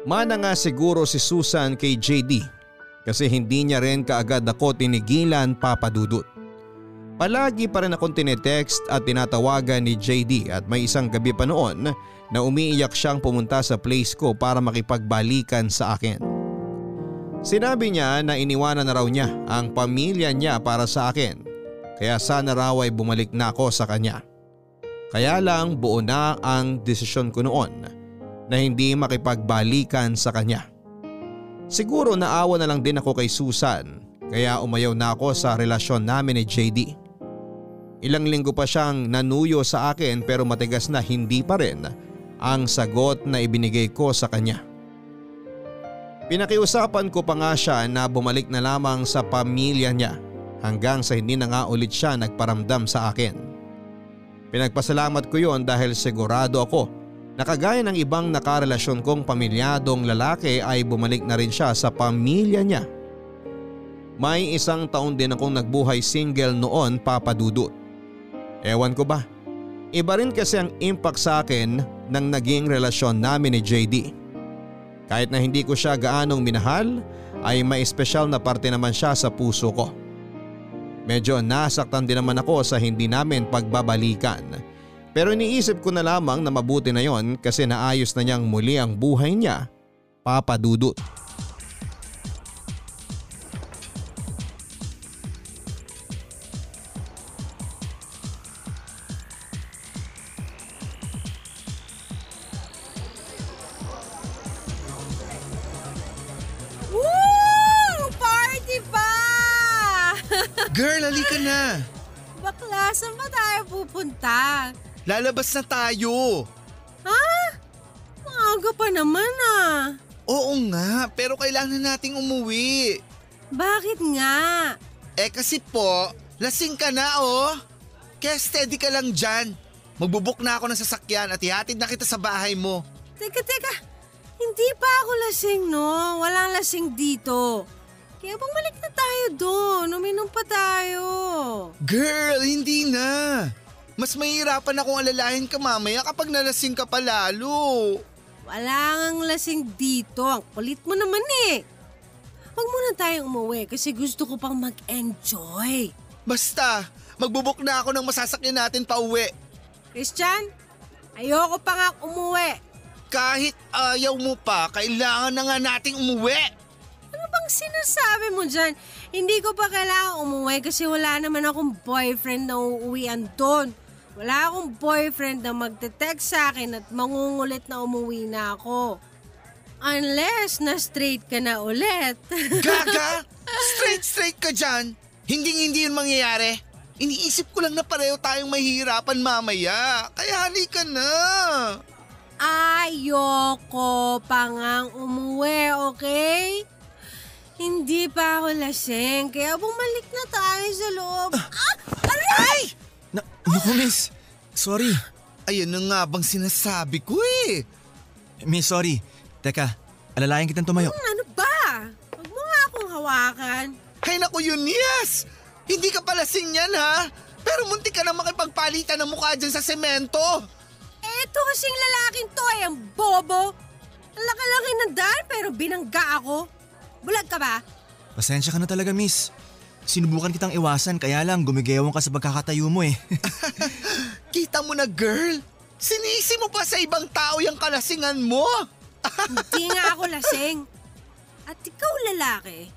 Mana nga siguro si Susan kay JD kasi hindi niya rin kaagad ako tinigilan papadudot. Palagi pa rin akong tinetext at tinatawagan ni JD at may isang gabi pa noon na umiiyak siyang pumunta sa place ko para makipagbalikan sa akin. Sinabi niya na iniwanan na raw niya ang pamilya niya para sa akin kaya sana raw ay bumalik na ako sa kanya. Kaya lang buo na ang desisyon ko noon na hindi makipagbalikan sa kanya. Siguro naawa na lang din ako kay Susan kaya umayaw na ako sa relasyon namin ni JD. Ilang linggo pa siyang nanuyo sa akin pero matigas na hindi pa rin ang sagot na ibinigay ko sa kanya. Pinakiusapan ko pa nga siya na bumalik na lamang sa pamilya niya hanggang sa hindi na nga ulit siya nagparamdam sa akin. Pinagpasalamat ko yon dahil sigurado ako na kagaya ng ibang nakarelasyon kong pamilyadong lalaki ay bumalik na rin siya sa pamilya niya. May isang taon din akong nagbuhay single noon papadudot. Ewan ko ba, iba rin kasi ang impact sa akin ng naging relasyon namin ni JD. Kahit na hindi ko siya gaanong minahal ay may espesyal na parte naman siya sa puso ko. Medyo nasaktan din naman ako sa hindi namin pagbabalikan. Pero iniisip ko na lamang na mabuti na yon kasi naayos na niyang muli ang buhay niya, Papa Dudut.
Girl, halika na.
Bakla, saan ba tayo pupunta?
Lalabas na tayo.
Ha? Maaga pa naman ah.
Oo nga, pero kailangan nating umuwi.
Bakit nga?
Eh kasi po, lasing ka na oh. Kaya steady ka lang dyan. Magbubuk na ako ng sasakyan at ihatid na kita sa bahay mo.
Teka, teka. Hindi pa ako lasing, no? Walang lasing dito. Kaya bumalik na tayo doon. Uminom pa tayo.
Girl, hindi na. Mas mahirapan akong alalahin ka mamaya kapag nalasing ka pa lalo.
Wala ngang lasing dito. Ang kulit mo naman eh. Huwag muna tayong umuwi kasi gusto ko pang mag-enjoy.
Basta, magbubuk na ako ng masasakyan natin pa uwi.
Christian, ayoko pa nga umuwi.
Kahit ayaw mo pa, kailangan na nga nating umuwi.
Ano bang sinasabi mo dyan? Hindi ko pa kailangan umuwi kasi wala naman akong boyfriend na uuwian doon. Wala akong boyfriend na magte-text sa akin at mangungulit na umuwi na ako. Unless na straight ka na ulit.
Gaga! Straight straight ka dyan! Hindi hindi yun mangyayari. Iniisip ko lang na pareho tayong mahihirapan mamaya. Kaya halika na.
Ayoko pa ngang umuwi, okay? Hindi pa ako lasing, kaya bumalik na tayo sa loob. Ah! Aray!
Na, naku miss, sorry.
Ayun na nga bang sinasabi ko eh.
Miss, sorry. Teka, alalayan kitang tumayo.
Hmm, ano ba? Huwag mo nga akong hawakan.
Hay naku yun, yes! Hindi ka pala yan ha? Pero munti ka na makipagpalitan ng mukha dyan sa semento.
Eto kasing lalaking to ay ang bobo. Ang laki-laki ng daan pero binangga ako. Bulag ka ba?
Pasensya ka na talaga, miss. Sinubukan kitang iwasan kaya lang gumigewang ka sa pagkakatayo mo eh.
Kita mo na girl, sinisi mo pa sa ibang tao yung kalasingan mo.
hindi nga ako lasing. At ikaw lalaki,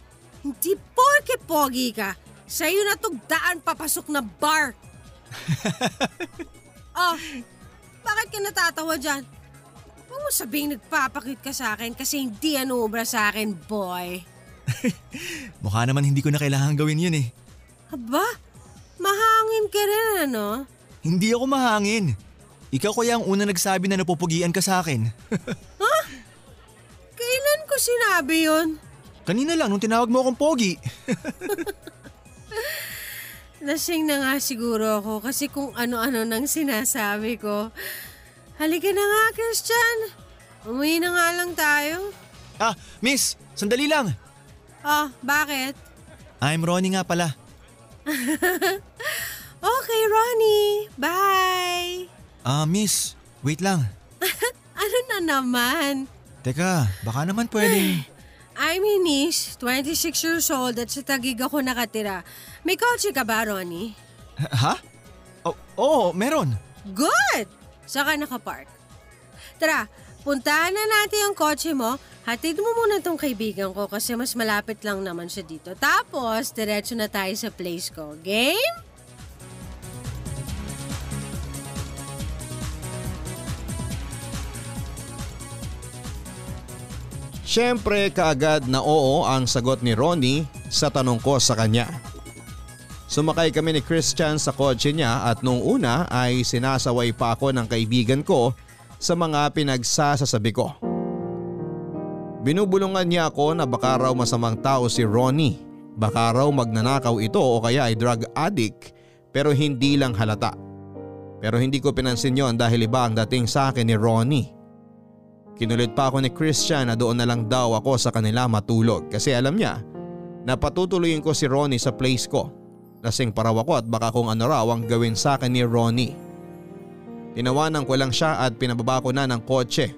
hindi porke pogi ka, sa'yo na tugdaan papasok na bar. oh, bakit ka natatawa dyan? Huwag mo sabihin nagpapakit ka sa akin kasi hindi ano obra sa akin, boy.
Mukha naman hindi ko na kailangan gawin yun eh.
Aba, mahangin ka rin ano?
Hindi ako mahangin. Ikaw kaya ang una nagsabi na napupugian ka sa akin.
ha? Kailan ko sinabi yon?
Kanina lang nung tinawag mo akong pogi.
Lasing na nga siguro ako kasi kung ano-ano nang sinasabi ko. Halika na nga, Christian. Umuwi na nga lang tayo.
Ah, miss, sandali lang.
Oh, bakit?
I'm Ronnie nga pala.
okay, Ronnie. Bye.
Ah, miss, wait lang.
ano na naman?
Teka, baka naman pwedeng...
I'm Inish, 26 years old at sa Tagig ako nakatira. May kotse ka ba, Ronnie?
Ha? Oh, oo, meron.
Good! Saka nakapark. Tara, puntahan na natin yung kotse mo. Hatid mo muna tong kaibigan ko kasi mas malapit lang naman siya dito. Tapos, diretso na tayo sa place ko. Game?
Siyempre kaagad na oo ang sagot ni Ronnie sa tanong ko sa kanya. Sumakay kami ni Christian sa kotse niya at nung una ay sinasaway pa ako ng kaibigan ko sa mga pinagsasasabi ko. Binubulungan niya ako na baka raw masamang tao si Ronnie. Baka raw magnanakaw ito o kaya ay drug addict pero hindi lang halata. Pero hindi ko pinansin yon dahil iba ang dating sa akin ni Ronnie. Kinulit pa ako ni Christian na doon na lang daw ako sa kanila matulog kasi alam niya na patutuloyin ko si Ronnie sa place ko. Lasing paraw ako at baka kung ano raw ang gawin sa akin ni Ronnie. Tinawanan ko lang siya at pinababa ko na ng kotse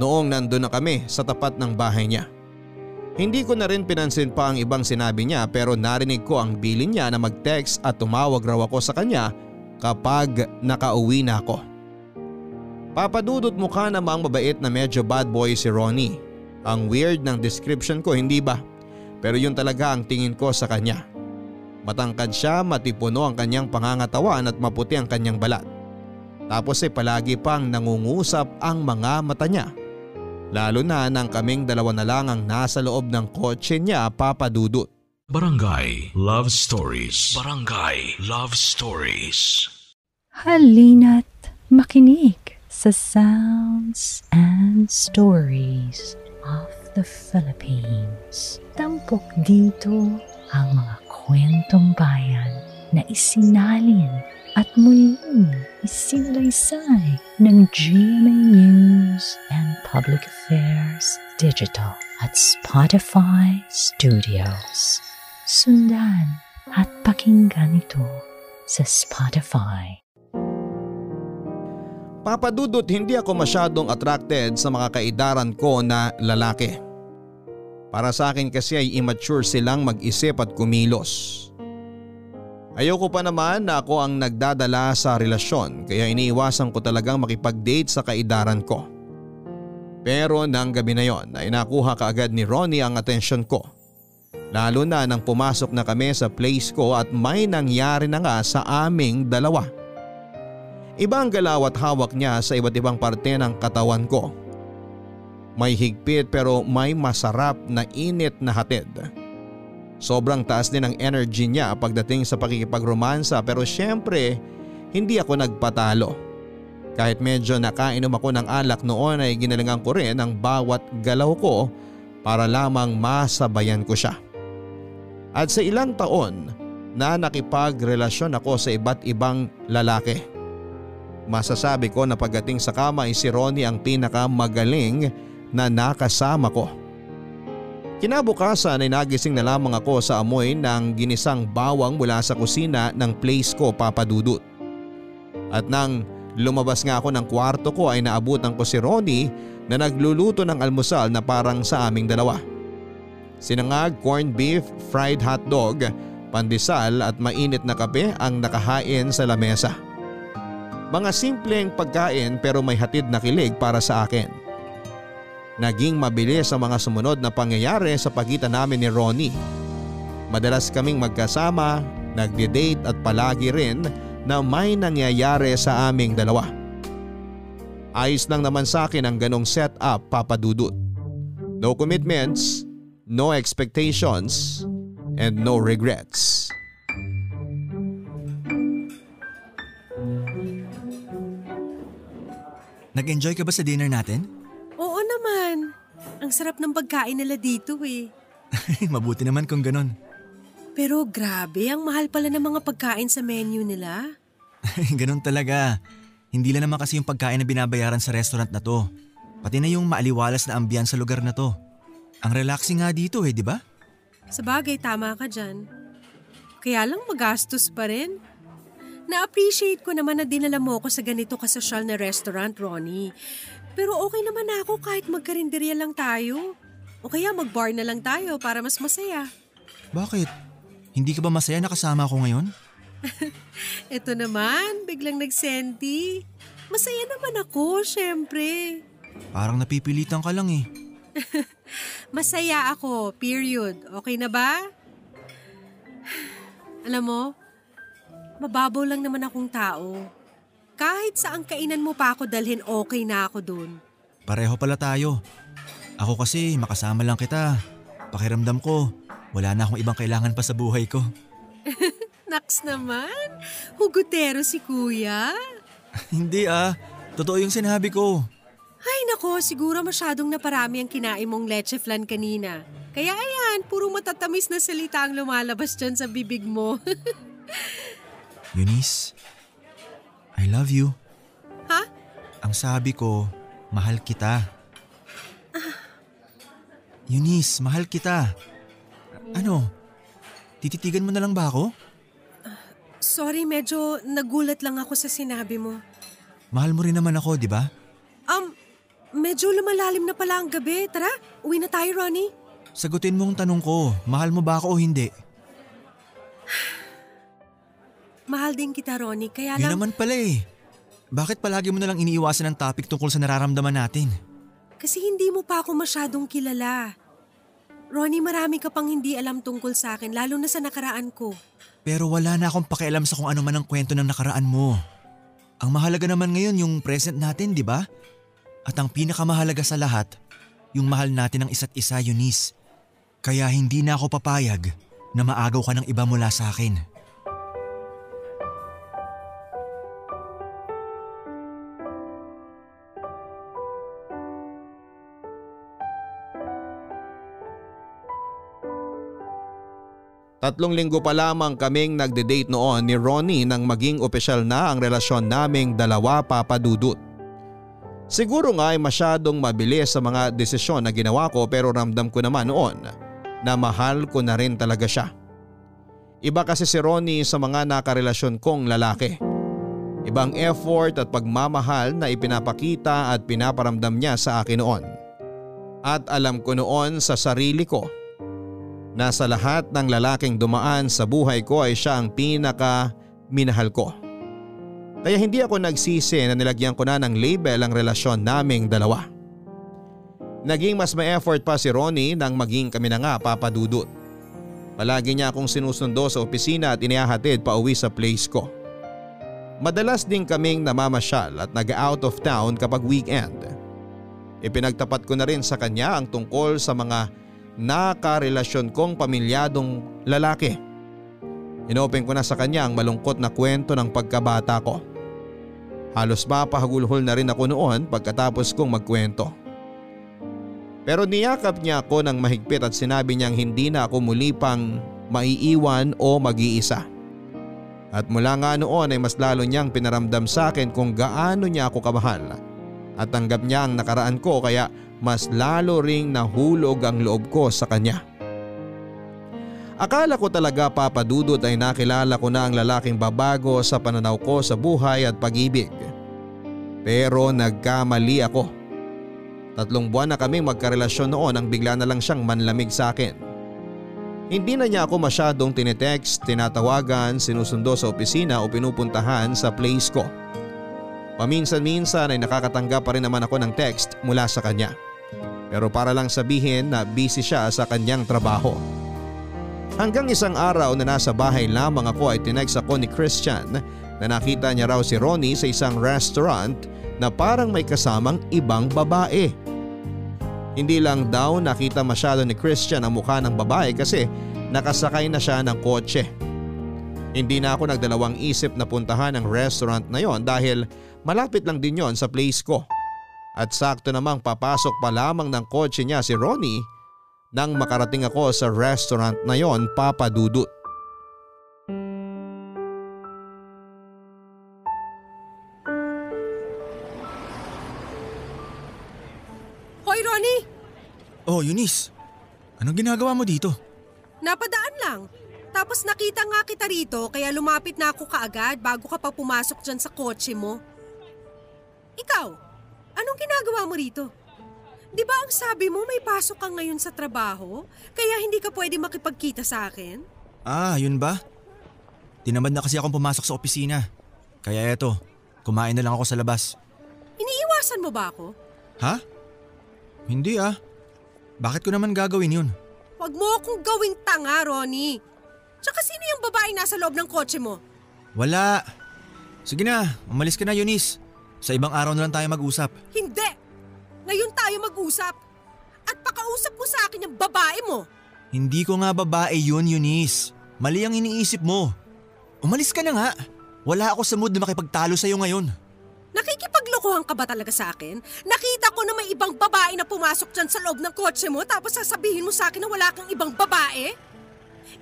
noong nandun na kami sa tapat ng bahay niya. Hindi ko na rin pinansin pa ang ibang sinabi niya pero narinig ko ang bilin niya na mag-text at tumawag raw ako sa kanya kapag nakauwi na ako. Papadudot mukha namang mabait na medyo bad boy si Ronnie. Ang weird ng description ko hindi ba? Pero yun talaga ang tingin ko sa kanya. Matangkad siya, matipuno ang kanyang pangangatawan at maputi ang kanyang balat. Tapos ay palagi pang nangungusap ang mga mata niya. Lalo na nang kaming dalawa na lang ang nasa loob ng kotse niya papadudot.
Barangay Love Stories. Barangay Love Stories.
Halina't makinig sa sounds and stories of the Philippines. Tampok dito ang mga kwentong bayan na isinalin at muling isinalaysay ng GMA News and Public Affairs Digital at Spotify Studios. Sundan at pakinggan ito sa Spotify.
Papadudot hindi ako masyadong attracted sa mga kaidaran ko na lalaki. Para sa akin kasi ay immature silang mag-isip at kumilos. Ayoko pa naman na ako ang nagdadala sa relasyon kaya iniiwasan ko talagang makipag-date sa kaidaran ko. Pero nang gabi na yon ay nakuha kaagad ni Ronnie ang atensyon ko. Lalo na nang pumasok na kami sa place ko at may nangyari na nga sa aming dalawa. Iba ang galaw at hawak niya sa iba't ibang parte ng katawan ko. May higpit pero may masarap na init na hatid. Sobrang taas din ang energy niya pagdating sa pakikipagromansa pero syempre hindi ako nagpatalo. Kahit medyo nakainom ako ng alak noon ay ginalingan ko rin ang bawat galaw ko para lamang masabayan ko siya. At sa ilang taon na nakipagrelasyon ako sa iba't ibang lalaki. Masasabi ko na pagdating sa kama ay si Ronnie ang pinakamagaling na nakasama ko. Kinabukasan ay nagising na lamang ako sa amoy ng ginisang bawang mula sa kusina ng place ko papadudot. At nang lumabas nga ako ng kwarto ko ay naabutan ko si Ronnie na nagluluto ng almusal na parang sa aming dalawa. Sinangag, corned beef, fried hotdog, pandesal at mainit na kape ang nakahain sa lamesa. Mga simpleng pagkain pero may hatid na kilig para sa akin. Naging mabilis ang mga sumunod na pangyayari sa pagitan namin ni Ronnie. Madalas kaming magkasama, nagde-date at palagi rin na may nangyayari sa aming dalawa. Ayos lang naman sa akin ang ganong setup papadudot. No commitments, no expectations, and no regrets.
Nag-enjoy ka ba sa dinner natin?
Naman. Ang sarap ng pagkain nila dito eh.
Mabuti naman kung ganon.
Pero grabe, ang mahal pala ng mga pagkain sa menu nila.
ganon talaga. Hindi lang naman kasi yung pagkain na binabayaran sa restaurant na to. Pati na yung maaliwalas na ambiyan sa lugar na to. Ang relaxing nga dito eh, di ba?
Sa bagay, tama ka dyan. Kaya lang magastos pa rin. Na-appreciate ko naman na dinala mo ako sa ganito kasosyal na restaurant, Ronnie. Pero okay naman ako kahit magkarinderya lang tayo. O kaya mag-bar na lang tayo para mas masaya.
Bakit? Hindi ka ba masaya na kasama ako ngayon?
Ito naman, biglang nagsenti. Masaya naman ako, syempre.
Parang napipilitan ka lang eh.
Masaya ako, period. Okay na ba? Alam mo, mababaw lang naman akong tao. Kahit saan kainan mo pa ako dalhin, okay na ako dun.
Pareho pala tayo. Ako kasi makasama lang kita. Pakiramdam ko, wala na akong ibang kailangan pa sa buhay ko.
Naks naman, hugutero si kuya.
Hindi ah, totoo yung sinabi ko.
Ay nako, siguro masyadong naparami ang kinain mong leche flan kanina. Kaya ayan, puro matatamis na salita ang lumalabas dyan sa bibig mo.
Eunice, I love you.
ha?
Ang sabi ko, mahal kita. Eunice, mahal kita. Ano? Tititigan mo na lang ba ako?
Sorry, medyo nagulat lang ako sa sinabi mo.
Mahal mo rin naman ako, di ba?
Um, medyo lumalalim na pala ang gabi. Tara, uwi na tayo, Ronnie.
Sagutin mo ang tanong ko, mahal mo ba ako o hindi?
Mahal din kita, Ronnie. Kaya
Yun
lang...
naman pala eh. Bakit palagi mo na lang iniiwasan ang topic tungkol sa nararamdaman natin?
Kasi hindi mo pa ako masyadong kilala. Ronnie, marami ka pang hindi alam tungkol sa akin, lalo na sa nakaraan ko.
Pero wala na akong pakialam sa kung ano man ang kwento ng nakaraan mo. Ang mahalaga naman ngayon yung present natin, di ba? At ang pinakamahalaga sa lahat, yung mahal natin ng isa't isa, Eunice. Kaya hindi na ako papayag na maagaw ka ng iba mula sa akin.
Tatlong linggo pa lamang kaming nagde-date noon ni Ronnie nang maging opisyal na ang relasyon naming dalawa papadudot. Siguro nga ay masyadong mabilis sa mga desisyon na ginawa ko pero ramdam ko naman noon na mahal ko na rin talaga siya. Iba kasi si Ronnie sa mga nakarelasyon kong lalaki. Ibang effort at pagmamahal na ipinapakita at pinaparamdam niya sa akin noon. At alam ko noon sa sarili ko na sa lahat ng lalaking dumaan sa buhay ko ay siya ang pinaka minahal ko. Kaya hindi ako nagsisi na nilagyan ko na ng label ang relasyon naming dalawa. Naging mas may effort pa si Ronnie nang maging kami na nga papadudot. Palagi niya akong sinusundo sa opisina at inihahatid pa uwi sa place ko. Madalas din kaming namamasyal at nag-out of town kapag weekend. Ipinagtapat ko na rin sa kanya ang tungkol sa mga nakarelasyon kong pamilyadong lalaki. Inopen ko na sa kanya ang malungkot na kwento ng pagkabata ko. Halos mapahagulhol na rin ako noon pagkatapos kong magkwento. Pero niyakap niya ako ng mahigpit at sinabi niyang hindi na ako muli pang maiiwan o mag-iisa. At mula nga noon ay mas lalo niyang pinaramdam sa akin kung gaano niya ako kamahal. At tanggap niya ang nakaraan ko kaya mas lalo ring nahulog ang loob ko sa kanya. Akala ko talaga papadudot ay nakilala ko na ang lalaking babago sa pananaw ko sa buhay at pag-ibig. Pero nagkamali ako. Tatlong buwan na kaming magkarelasyon noon ang bigla na lang siyang manlamig sa akin. Hindi na niya ako masyadong tinetext, tinatawagan, sinusundo sa opisina o pinupuntahan sa place ko. Paminsan-minsan ay nakakatanggap pa rin naman ako ng text mula sa kanya. Pero para lang sabihin na busy siya sa kanyang trabaho. Hanggang isang araw na nasa bahay lamang ako ay tinext ako ni Christian na nakita niya raw si Ronnie sa isang restaurant na parang may kasamang ibang babae. Hindi lang daw nakita masyado ni Christian ang mukha ng babae kasi nakasakay na siya ng kotse. Hindi na ako nagdalawang isip na puntahan ang restaurant na yon dahil malapit lang din yon sa place ko. At sakto namang papasok pa lamang ng kotse niya si Ronnie nang makarating ako sa restaurant na yon papadudot.
Hoy, Ronnie!
Oh, Eunice. Anong ginagawa mo dito?
Napadaan lang. Tapos nakita nga kita rito kaya lumapit na ako kaagad bago ka pa pumasok dyan sa kotse mo. Ikaw, anong ginagawa mo rito? Di ba ang sabi mo may pasok ka ngayon sa trabaho? Kaya hindi ka pwede makipagkita sa akin?
Ah, yun ba? Tinamad na kasi akong pumasok sa opisina. Kaya eto, kumain na lang ako sa labas.
Iniiwasan mo ba ako?
Ha? Hindi ah. Bakit ko naman gagawin yun?
Huwag mo akong gawing tanga, Ronnie. Tsaka sino yung babae nasa loob ng kotse mo?
Wala. Sige na, umalis ka na Eunice. Sa ibang araw na lang tayo mag-usap.
Hindi! Ngayon tayo mag-usap. At pakausap mo sa akin yung babae mo.
Hindi ko nga babae yun, Eunice. Mali ang iniisip mo. Umalis ka na nga. Wala ako sa mood na makipagtalo sa'yo ngayon.
Nakikipaglokohan ka ba talaga sa akin? Nakita ko na may ibang babae na pumasok dyan sa loob ng kotse mo tapos sasabihin mo sa akin na wala kang ibang babae?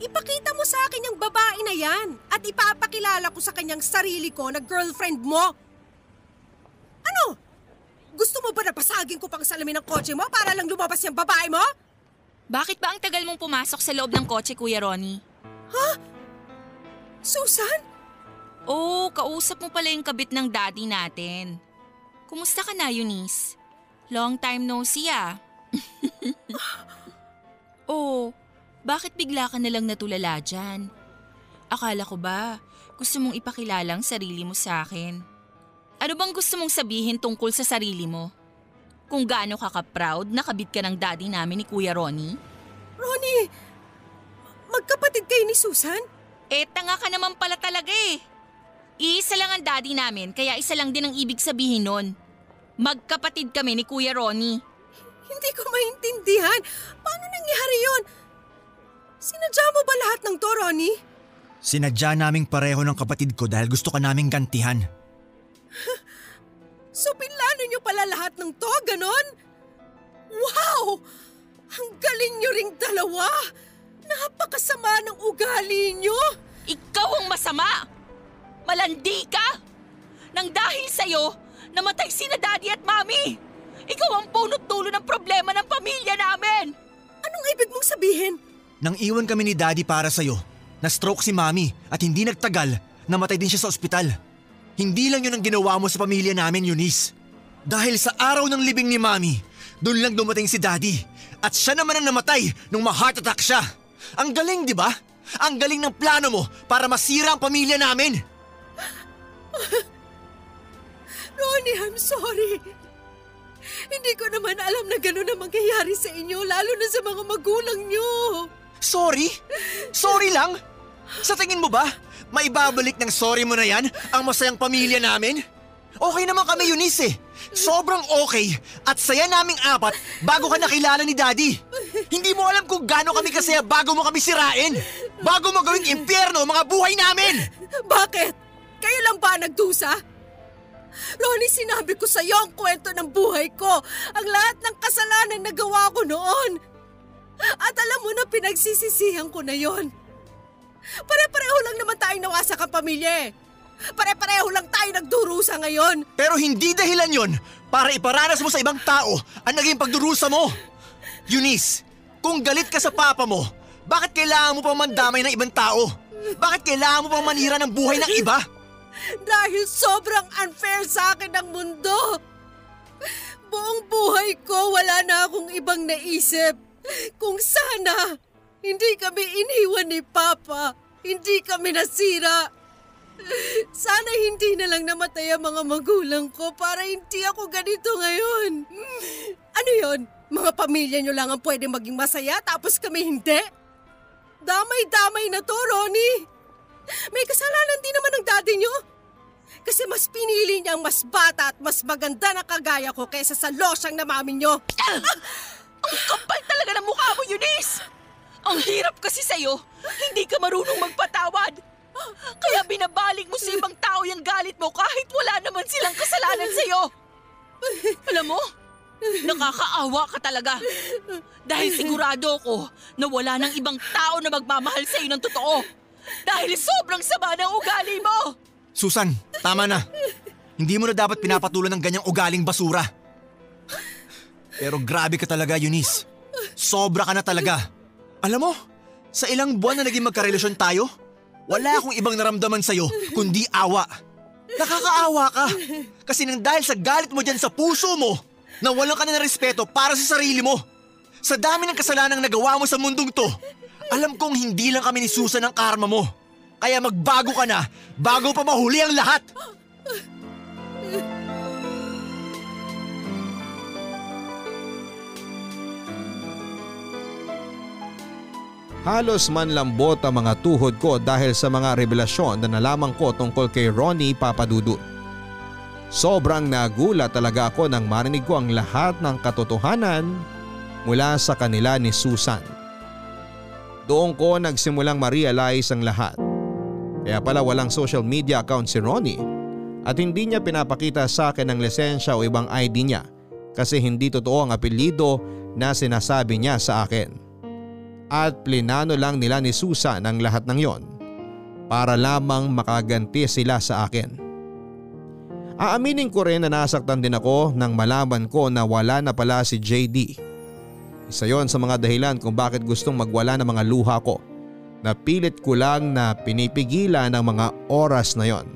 Ipakita mo sa akin yung babae na yan at ipapakilala ko sa kanyang sarili ko na girlfriend mo. Ano? Gusto mo ba na pasagin ko pang salamin ng kotse mo para lang lumabas yung babae mo?
Bakit ba ang tagal mong pumasok sa loob ng kotse, Kuya Ronnie?
Susan?
Oh, kausap mo pala yung kabit ng daddy natin. Kumusta ka na, Eunice? Long time no see ah. oh, bakit bigla ka nalang natulala dyan? Akala ko ba, gusto mong ipakilala ang sarili mo sa akin? Ano bang gusto mong sabihin tungkol sa sarili mo? Kung gaano ka ka-proud na kabit ka ng daddy namin ni Kuya Ronnie?
Ronnie, magkapatid kayo ni Susan?
Eh, tanga ka naman pala talaga eh. Iisa lang ang daddy namin, kaya isa lang din ang ibig sabihin nun. Magkapatid kami ni Kuya Ronnie.
Hindi ko maintindihan. Paano nangyari yun? Sinadya mo ba lahat ng to, Ronnie?
Sinadya naming pareho ng kapatid ko dahil gusto ka naming gantihan.
So pinlano niyo pala lahat ng to, ganon? Wow! Ang galing niyo ring dalawa! Napakasama ng ugali niyo!
Ikaw ang masama! Malandi ka! Nang dahil sa'yo, namatay sina daddy at mami! Ikaw ang punot dulo ng problema ng pamilya namin!
Anong ibig mong sabihin?
Nang iwan kami ni Daddy para sa'yo, na-stroke si Mami at hindi nagtagal, namatay din siya sa ospital. Hindi lang yun ang ginawa mo sa pamilya namin, Eunice. Dahil sa araw ng libing ni Mami, doon lang dumating si Daddy. At siya naman ang namatay nung ma-heart attack siya. Ang galing, di ba? Ang galing ng plano mo para masira ang pamilya namin.
Ronnie, I'm sorry. Hindi ko naman alam na gano'n na mangyayari sa inyo, lalo na sa mga magulang niyo.
Sorry? Sorry lang? Sa tingin mo ba, maibabalik ng sorry mo na yan ang masayang pamilya namin? Okay naman kami, Eunice eh. Sobrang okay at saya naming apat bago ka nakilala ni Daddy. Hindi mo alam kung gaano kami kasaya bago mo kami sirain. Bago mo gawing impyerno mga buhay namin.
Bakit? Kayo lang ba nagdusa? Ronnie, sinabi ko sa iyo ang kwento ng buhay ko. Ang lahat ng kasalanan na gawa ko noon. At alam mo na pinagsisisihan ko na yon. Pare-pareho lang naman tayong nawasak ang pamilya eh. Pare-pareho lang tayo nagdurusa ngayon.
Pero hindi dahilan yon para iparanas mo sa ibang tao ang naging pagdurusa mo. Eunice, kung galit ka sa papa mo, bakit kailangan mo pang mandamay ng ibang tao? Bakit kailangan mo pang manira ng buhay ng iba?
Dahil sobrang unfair sa akin ang mundo. Buong buhay ko wala na akong ibang naisip. Kung sana, hindi kami iniwan ni Papa. Hindi kami nasira. Sana hindi na lang namatay ang mga magulang ko para hindi ako ganito ngayon. Ano yon? Mga pamilya nyo lang ang pwede maging masaya tapos kami hindi? Damay-damay na to, Ronnie. May kasalanan din naman ng daddy nyo. Kasi mas pinili niya ang mas bata at mas maganda na kagaya ko kaysa sa losyang na mami nyo.
Ang kapal talaga ng mukha mo, Eunice! Ang hirap kasi sa'yo, hindi ka marunong magpatawad. Kaya binabalik mo sa ibang tao yung galit mo kahit wala naman silang kasalanan sa'yo. Alam mo, nakakaawa ka talaga. Dahil sigurado ko na wala nang ibang tao na magmamahal sa'yo ng totoo. Dahil sobrang sama ng ugali mo.
Susan, tama na. Hindi mo na dapat pinapatulan ng ganyang ugaling basura. Pero grabe ka talaga, Eunice. Sobra ka na talaga. Alam mo, sa ilang buwan na naging magkarelasyon tayo, wala akong ibang naramdaman sa'yo kundi awa. Nakakaawa ka. Kasi nang dahil sa galit mo dyan sa puso mo, nawalan ka na respeto para sa sarili mo. Sa dami ng kasalanang nagawa mo sa mundong to, alam kong hindi lang kami ni Susan ang karma mo. Kaya magbago ka na bago pa mahuli ang lahat!
Halos manlambot ang mga tuhod ko dahil sa mga revelasyon na nalaman ko tungkol kay Ronnie Papadudut. Sobrang nagulat talaga ako nang marinig ko ang lahat ng katotohanan mula sa kanila ni Susan. Doon ko nagsimulang ma-realize ang lahat. Kaya pala walang social media account si Ronnie at hindi niya pinapakita sa akin ang lisensya o ibang ID niya kasi hindi totoo ang apelido na sinasabi niya sa akin at plinano lang nila ni Susan ang lahat ng yon para lamang makaganti sila sa akin. Aaminin ko rin na nasaktan din ako nang malaman ko na wala na pala si JD. Isa yon sa mga dahilan kung bakit gustong magwala ng mga luha ko na pilit ko lang na pinipigilan ng mga oras na yon.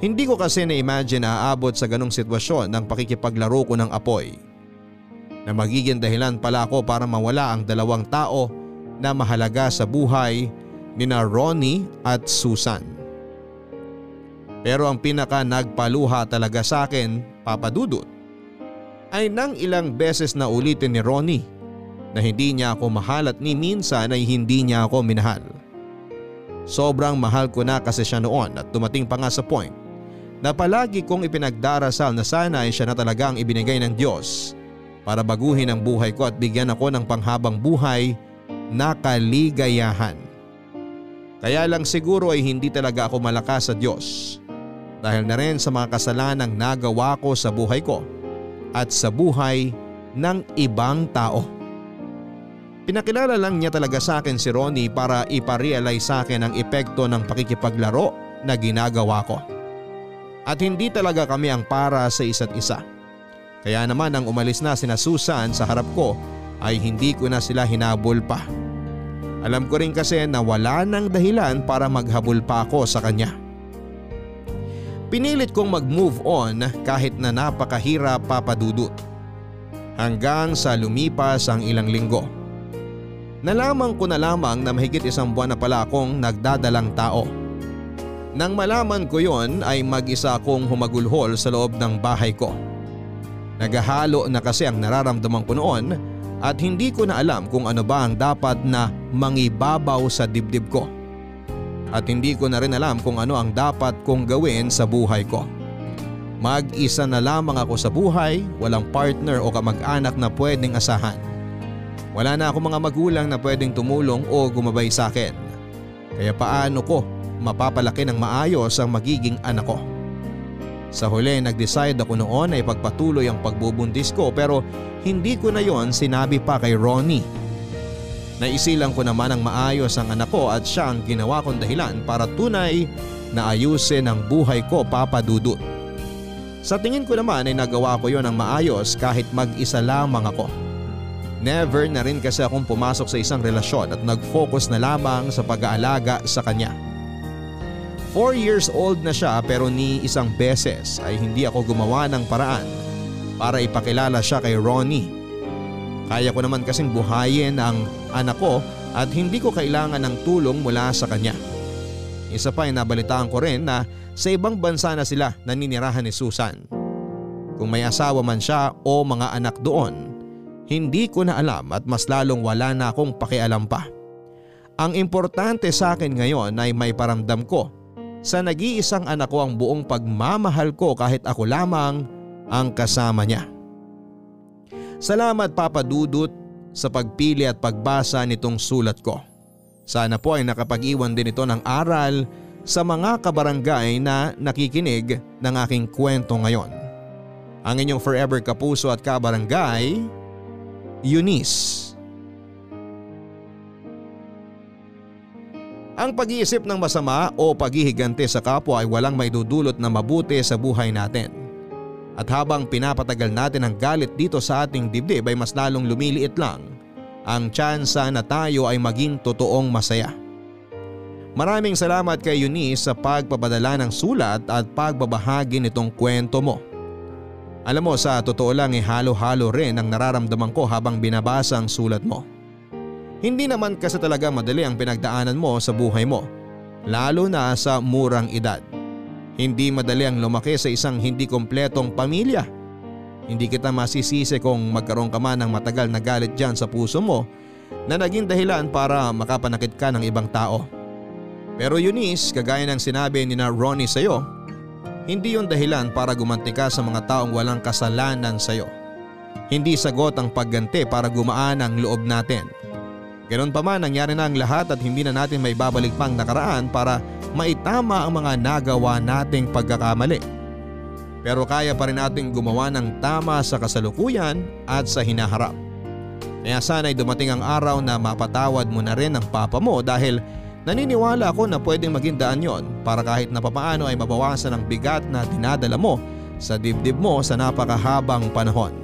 Hindi ko kasi na-imagine na aabot sa ganong sitwasyon ng pakikipaglaro ko ng apoy na magiging dahilan pala ako para mawala ang dalawang tao na mahalaga sa buhay ni na Ronnie at Susan. Pero ang pinaka nagpaluha talaga sa akin, papadudot, ay nang ilang beses na ulitin ni Ronnie na hindi niya ako mahal at ni minsan ay hindi niya ako minahal. Sobrang mahal ko na kasi siya noon at dumating pa nga sa point na palagi kong ipinagdarasal na sana ay siya na talaga ang ibinigay ng Diyos para baguhin ang buhay ko at bigyan ako ng panghabang buhay na kaligayahan. Kaya lang siguro ay hindi talaga ako malakas sa Diyos dahil na rin sa mga kasalanang nagawa ko sa buhay ko at sa buhay ng ibang tao. Pinakilala lang niya talaga sa akin si Ronnie para iparealize sa akin ang epekto ng pakikipaglaro na ginagawa ko. At hindi talaga kami ang para sa isa't isa. Kaya naman nang umalis na sina Susan sa harap ko ay hindi ko na sila hinabol pa. Alam ko rin kasi na wala nang dahilan para maghabol pa ako sa kanya. Pinilit kong mag-move on kahit na napakahirap papadudot. Hanggang sa lumipas ang ilang linggo. Nalaman ko na lamang na mahigit isang buwan na pala akong nagdadalang tao. Nang malaman ko yon ay mag-isa akong humagulhol sa loob ng bahay ko. Nagahalo na kasi ang nararamdaman ko noon at hindi ko na alam kung ano ba ang dapat na mangibabaw sa dibdib ko. At hindi ko na rin alam kung ano ang dapat kong gawin sa buhay ko. Mag-isa na lamang ako sa buhay, walang partner o kamag-anak na pwedeng asahan. Wala na ako mga magulang na pwedeng tumulong o gumabay sa akin. Kaya paano ko mapapalaki ng maayos ang magiging anak ko? Sa huli nag-decide ako noon ay pagpatuloy ang pagbubuntis ko pero hindi ko na yon sinabi pa kay Ronnie. Naisilang ko naman ang maayos ang anak ko at siya ang ginawa kong dahilan para tunay na ayusin ang buhay ko papadudot. Sa tingin ko naman ay nagawa ko yon ng maayos kahit mag-isa lamang ako. Never na rin kasi akong pumasok sa isang relasyon at nag-focus na lamang sa pag-aalaga sa kanya. 4 years old na siya pero ni isang beses ay hindi ako gumawa ng paraan para ipakilala siya kay Ronnie. Kaya ko naman kasing buhayin ang anak ko at hindi ko kailangan ng tulong mula sa kanya. Isa pa ay nabalitaan ko rin na sa ibang bansa na sila naninirahan ni Susan. Kung may asawa man siya o mga anak doon, hindi ko na alam at mas lalong wala na akong pakialam pa. Ang importante sa akin ngayon ay may paramdam ko sa nag-iisang anak ko ang buong pagmamahal ko kahit ako lamang ang kasama niya. Salamat Papa Dudut sa pagpili at pagbasa nitong sulat ko. Sana po ay nakapag-iwan din ito ng aral sa mga kabarangay na nakikinig ng aking kwento ngayon. Ang inyong forever kapuso at kabarangay, Eunice. Ang pag-iisip ng masama o paghihigante sa kapwa ay walang may dudulot na mabuti sa buhay natin. At habang pinapatagal natin ang galit dito sa ating dibdib ay mas lalong lumiliit lang ang tsansa na tayo ay maging totoong masaya. Maraming salamat kay Eunice sa pagpapadala ng sulat at pagbabahagi nitong kwento mo. Alam mo sa totoo lang eh halo-halo rin ang nararamdaman ko habang binabasa ang sulat mo. Hindi naman kasi talaga madali ang pinagdaanan mo sa buhay mo. lalo na sa murang edad. Hindi madali ang lumaki sa isang hindi kompletong pamilya. Hindi kita masisisi kung magkaroon ka man ng matagal na galit dyan sa puso mo na naging dahilan para makapanakit ka ng ibang tao. Pero Eunice, kagaya ng sinabi ni na Ronnie sa'yo, hindi yon dahilan para gumanti ka sa mga taong walang kasalanan sa'yo. Hindi sagot ang pagganti para gumaan ang loob natin. Ganon pa man nangyari na ang lahat at hindi na natin may babalik pang nakaraan para maitama ang mga nagawa nating pagkakamali. Pero kaya pa rin nating gumawa ng tama sa kasalukuyan at sa hinaharap. Kaya sana'y dumating ang araw na mapatawad mo na rin ang papa mo dahil naniniwala ako na pwedeng maging daan yon para kahit na papaano ay mabawasan ang bigat na dinadala mo sa dibdib mo sa napakahabang panahon.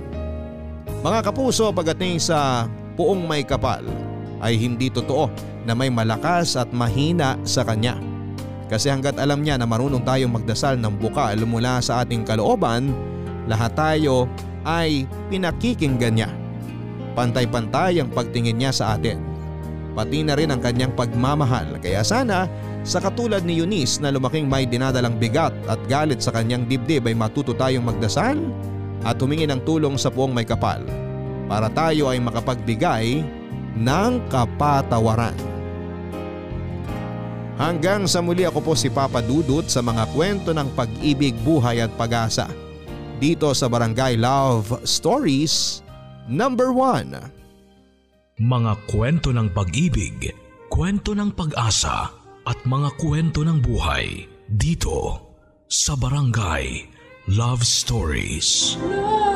Mga kapuso pagdating sa puong may kapal ay hindi totoo na may malakas at mahina sa kanya. Kasi hanggat alam niya na marunong tayong magdasal ng bukal mula sa ating kalooban, lahat tayo ay pinakikinggan niya. Pantay-pantay ang pagtingin niya sa atin. Pati na rin ang kanyang pagmamahal kaya sana sa katulad ni Eunice na lumaking may dinadalang bigat at galit sa kanyang dibdib ay matuto tayong magdasal at humingi ng tulong sa puong may kapal para tayo ay makapagbigay ng kapatawaran. Hanggang sa muli ako po si Papa Dudut sa mga kwento ng pag-ibig, buhay at pag-asa. Dito sa Barangay Love Stories Number 1
Mga kwento ng pag-ibig, kwento ng pag-asa at mga kwento ng buhay dito sa Barangay Love Stories.
Love